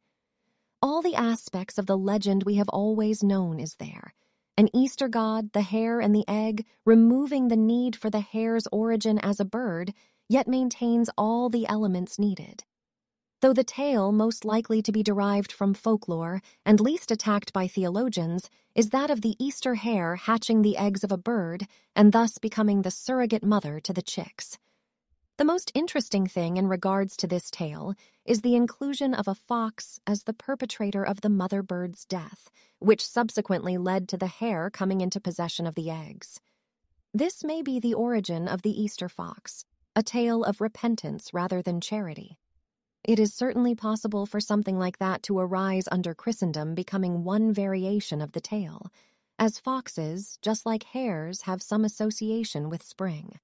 C: All the aspects of the legend we have always known is there an Easter god, the hare, and the egg, removing the need for the hare's origin as a bird, yet maintains all the elements needed. Though the tale, most likely to be derived from folklore and least attacked by theologians, is that of the Easter hare hatching the eggs of a bird and thus becoming the surrogate mother to the chicks. The most interesting thing in regards to this tale is the inclusion of a fox as the perpetrator of the mother bird's death, which subsequently led to the hare coming into possession of the eggs. This may be the origin of the Easter fox, a tale of repentance rather than charity. It is certainly possible for something like that to arise under Christendom becoming one variation of the tale, as foxes, just like hares, have some association with spring.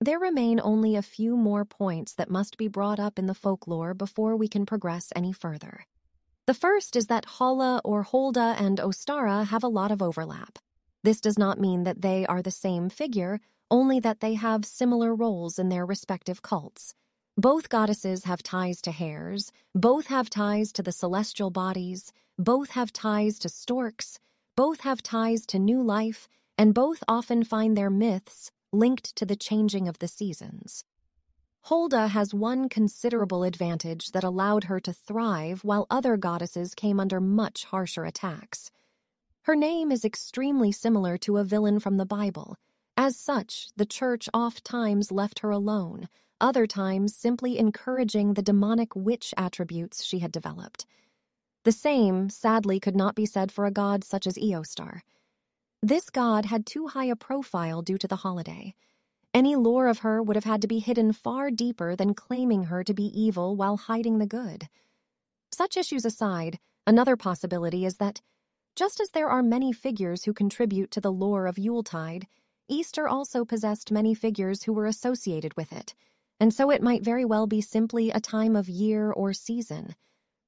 C: There remain only a few more points that must be brought up in the folklore before we can progress any further. The first is that Hala or Holda and Ostara have a lot of overlap. This does not mean that they are the same figure, only that they have similar roles in their respective cults. Both goddesses have ties to hares, both have ties to the celestial bodies, both have ties to storks, both have ties to new life, and both often find their myths linked to the changing of the seasons. Holda has one considerable advantage that allowed her to thrive while other goddesses came under much harsher attacks. Her name is extremely similar to a villain from the Bible. As such, the church oft times left her alone, other times simply encouraging the demonic witch attributes she had developed. The same, sadly, could not be said for a god such as Eostar. This god had too high a profile due to the holiday. Any lore of her would have had to be hidden far deeper than claiming her to be evil while hiding the good. Such issues aside, another possibility is that, just as there are many figures who contribute to the lore of Yuletide, Easter also possessed many figures who were associated with it, and so it might very well be simply a time of year or season.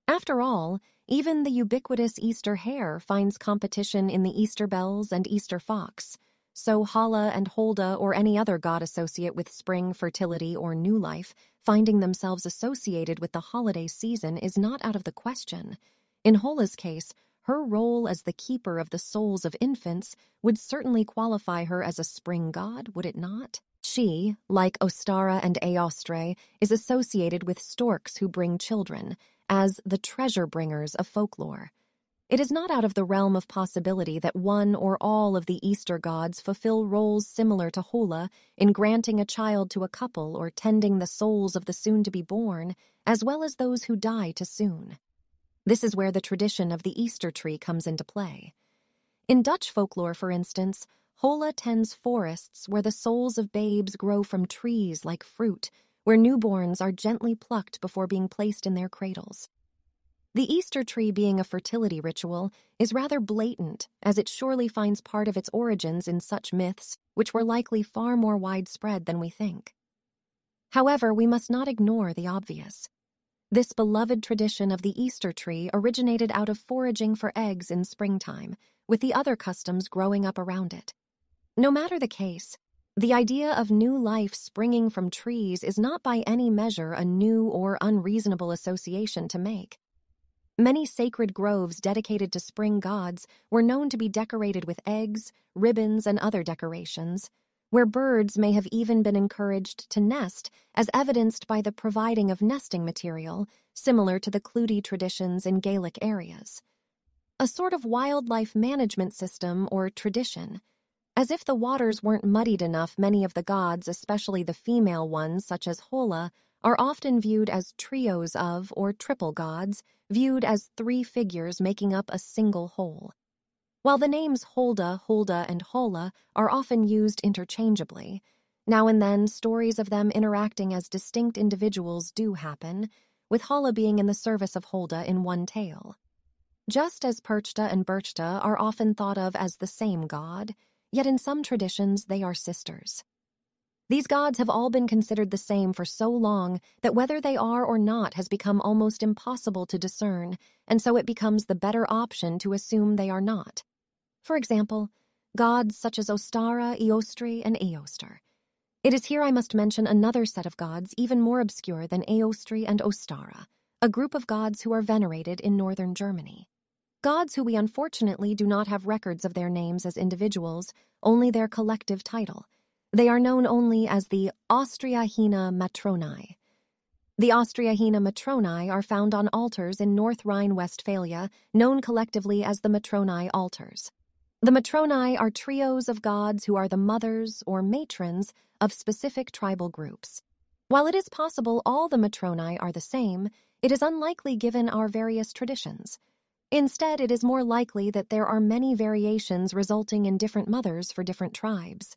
C: After all, even the ubiquitous Easter hare finds competition in the Easter bells and Easter fox. So Hala and Holda or any other god associate with spring, fertility, or new life finding themselves associated with the holiday season is not out of the question. In Hola's case, her role as the keeper of the souls of infants would certainly qualify her as a spring god, would it not? She, like Ostara and Eostre, is associated with storks who bring children, as the treasure bringers of folklore. It is not out of the realm of possibility that one or all of the Easter gods fulfill roles similar to Hola in granting a child to a couple or tending the souls of the soon to be born, as well as those who die too soon. This is where the tradition of the Easter tree comes into play. In Dutch folklore, for instance, Hola tends forests where the souls of babes grow from trees like fruit where newborns are gently plucked before being placed in their cradles. The Easter tree being a fertility ritual is rather blatant, as it surely finds part of its origins in such myths, which were likely far more widespread than we think. However, we must not ignore the obvious. This beloved tradition of the Easter tree originated out of foraging for eggs in springtime, with the other customs growing up around it. No matter the case, the idea of new life springing from trees is not by any measure a new or unreasonable association to make. Many sacred groves dedicated to spring gods were known to be decorated with eggs, ribbons, and other decorations, where birds may have even been encouraged to nest, as evidenced by the providing of nesting material, similar to the Clootie traditions in Gaelic areas. A sort of wildlife management system or tradition as if the waters weren't muddied enough, many of the gods, especially the female ones such as Hola, are often viewed as trios of or triple gods, viewed as three figures making up a single whole. While the names Holda, Hulda, and Hola are often used interchangeably, now and then stories of them interacting as distinct individuals do happen, with Hola being in the service of Holda in one tale. Just as Perchta and Berchta are often thought of as the same god, yet in some traditions they are sisters. These gods have all been considered the same for so long that whether they are or not has become almost impossible to discern, and so it becomes the better option to assume they are not. For example, gods such as Ostara, Eostri, and Eostar. It is here I must mention another set of gods even more obscure than Eostri and Ostara, a group of gods who are venerated in northern Germany. Gods who we unfortunately do not have records of their names as individuals, only their collective title. They are known only as the Austriahina Matronae. The Austriahina Matronae are found on altars in North Rhine-Westphalia, known collectively as the Matronae altars. The Matronae are trios of gods who are the mothers or matrons of specific tribal groups. While it is possible all the Matronae are the same, it is unlikely given our various traditions. Instead, it is more likely that there are many variations resulting in different mothers for different tribes.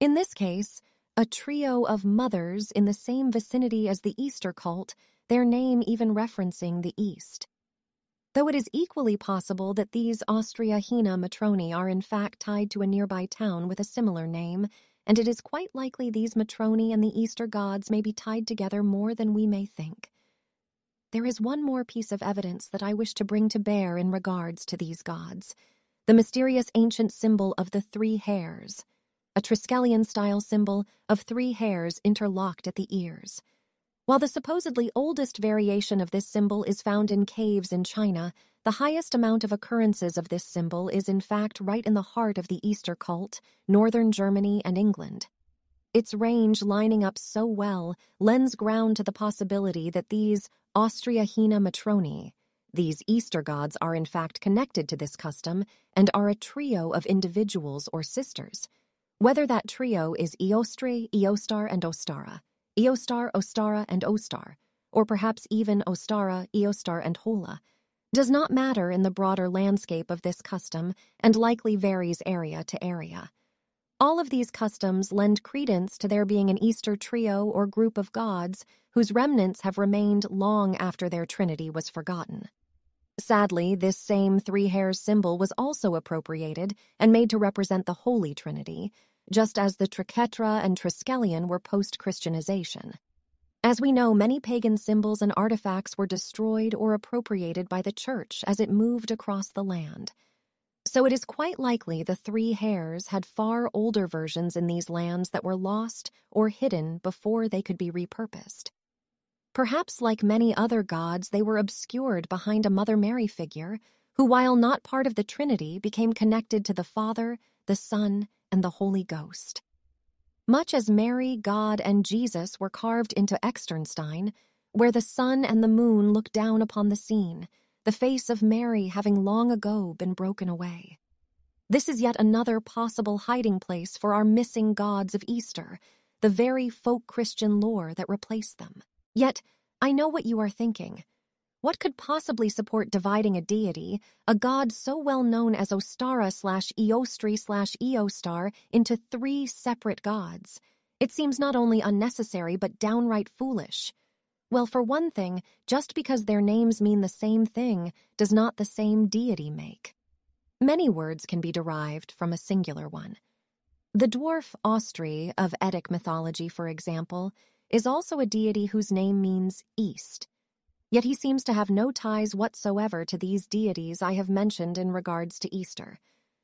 C: In this case, a trio of mothers in the same vicinity as the Easter cult, their name even referencing the East. Though it is equally possible that these Austriahina matroni are in fact tied to a nearby town with a similar name, and it is quite likely these matroni and the Easter gods may be tied together more than we may think. There is one more piece of evidence that I wish to bring to bear in regards to these gods the mysterious ancient symbol of the three hares, a Triskelion style symbol of three hares interlocked at the ears. While the supposedly oldest variation of this symbol is found in caves in China, the highest amount of occurrences of this symbol is in fact right in the heart of the Easter cult, northern Germany and England. Its range lining up so well lends ground to the possibility that these Austriacina Matroni, these Easter gods are in fact connected to this custom and are a trio of individuals or sisters. Whether that trio is Eostre, Eostar, and Ostara, Eostar, Ostara, and Ostar, or perhaps even Ostara, Eostar, and Hola, does not matter in the broader landscape of this custom and likely varies area to area. All of these customs lend credence to there being an Easter trio or group of gods whose remnants have remained long after their trinity was forgotten. Sadly, this same three hares symbol was also appropriated and made to represent the Holy Trinity, just as the triquetra and triskelion were post Christianization. As we know, many pagan symbols and artifacts were destroyed or appropriated by the Church as it moved across the land. So it is quite likely the three hares had far older versions in these lands that were lost or hidden before they could be repurposed. Perhaps, like many other gods, they were obscured behind a Mother Mary figure, who, while not part of the Trinity, became connected to the Father, the Son, and the Holy Ghost. Much as Mary, God, and Jesus were carved into Externstein, where the sun and the moon look down upon the scene, the face of Mary having long ago been broken away. This is yet another possible hiding place for our missing gods of Easter, the very folk Christian lore that replaced them. Yet, I know what you are thinking. What could possibly support dividing a deity, a god so well known as Ostara slash Eostri slash Eostar, into three separate gods? It seems not only unnecessary but downright foolish. Well, for one thing, just because their names mean the same thing does not the same deity make. Many words can be derived from a singular one. The dwarf Austri of Eddic mythology, for example, is also a deity whose name means east. Yet he seems to have no ties whatsoever to these deities I have mentioned in regards to Easter.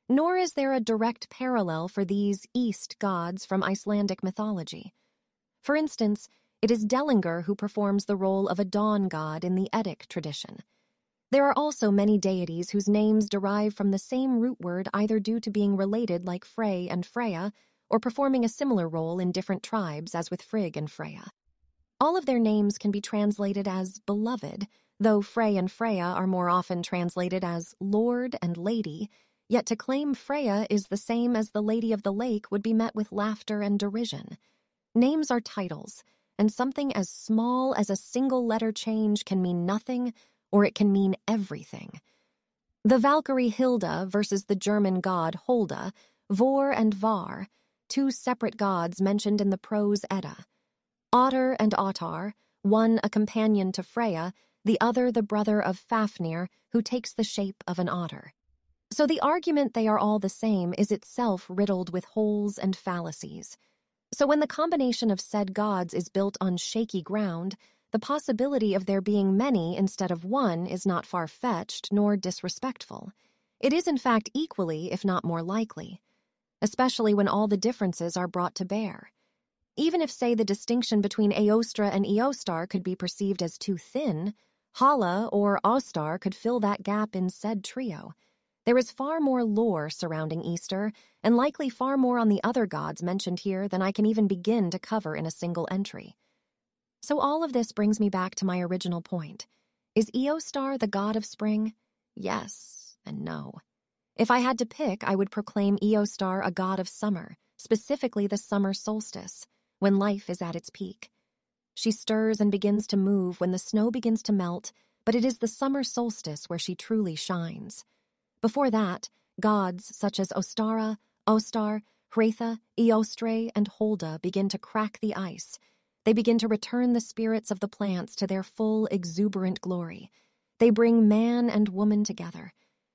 C: Nor is there a direct parallel for these east gods from Icelandic mythology. For instance, it is Dellingur who performs the role of a dawn god in the Eddic tradition. There are also many deities whose names derive from the same root word either due to being related like Frey and Freya, or performing a similar role in different tribes as with Frigg and Freya. All of their names can be translated as beloved, though Frey and Freya are more often translated as Lord and Lady, yet to claim Freya is the same as the Lady of the Lake would be met with laughter and derision. Names are titles, and something as small as a single letter change can mean nothing or it can mean everything. The Valkyrie Hilda versus the German god Holda, Vor and Var, two separate gods mentioned in the prose Edda. Otter and Ottar, one a companion to Freya, the other the brother of Fafnir, who takes the shape of an otter. So the argument they are all the same is itself riddled with holes and fallacies. So when the combination of said gods is built on shaky ground, the possibility of there being many instead of one is not far fetched nor disrespectful. It is, in fact, equally, if not more likely, especially when all the differences are brought to bear. Even if, say, the distinction between Aostra and Eostar could be perceived as too thin, Hala or Ostar could fill that gap in said trio. There is far more lore surrounding Easter, and likely far more on the other gods mentioned here than I can even begin to cover in a single entry. So all of this brings me back to my original point. Is Eostar the god of spring? Yes and no. If I had to pick, I would proclaim Eostar a god of summer, specifically the summer solstice, when life is at its peak. She stirs and begins to move when the snow begins to melt, but it is the summer solstice where she truly shines. Before that, gods such as Ostara, Ostar, Hretha, Eostre, and Holda begin to crack the ice. They begin to return the spirits of the plants to their full, exuberant glory. They bring man and woman together.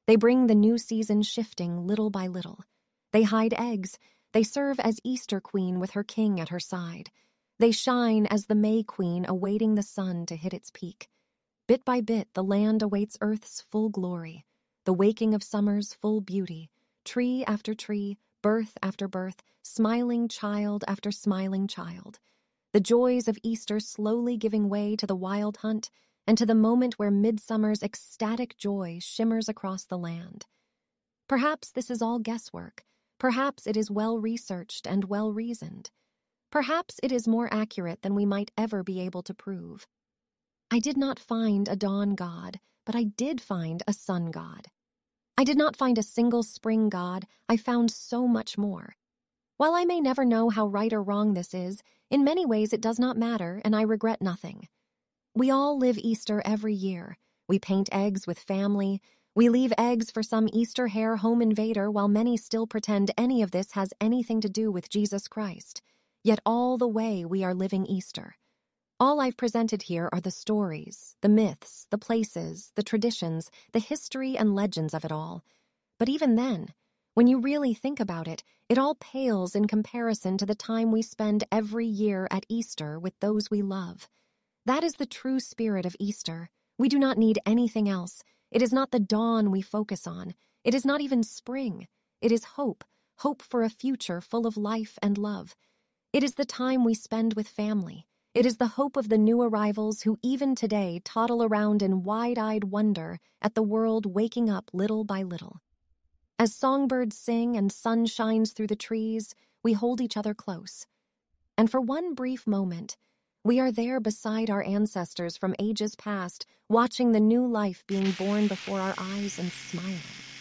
C: They bring the new season shifting little by little. They hide eggs. They serve as Easter Queen with her king at her side. They shine as the May Queen awaiting the sun to hit its peak. Bit by bit, the land awaits Earth's full glory the waking of summer's full beauty, tree after tree, birth after birth, smiling child after smiling child. the joys of Easter slowly giving way to the wild hunt and to the moment where midsummer's ecstatic joy shimmers across the land. Perhaps this is all guesswork. Perhaps it is well researched and well reasoned. Perhaps it is more accurate than we might ever be able to prove. I did not find a dawn god, but I did find a sun god. I did not find a single spring god, I found so much more. While I may never know how right or wrong this is, in many ways it does not matter, and I regret nothing. We all live Easter every year. We paint eggs with family. We leave eggs for some Easter hare home invader while many still pretend any of this has anything to do with Jesus Christ. Yet all the way we are living Easter. All I've presented here are the stories, the myths, the places, the traditions, the history and legends of it all. But even then, when you really think about it, it all pales in comparison to the time we spend every year at Easter with those we love. That is the true spirit of Easter. We do not need anything else. It is not the dawn we focus on. It is not even spring. It is hope, hope for a future full of life and love. It is the time we spend with family. It is the hope of the new arrivals who even today toddle around in wide eyed wonder at the world waking up little by little. As songbirds sing and sun shines through the trees, we hold each other close. And for one brief moment, we are there beside our ancestors from ages past, watching the new life being born before our eyes and smiling.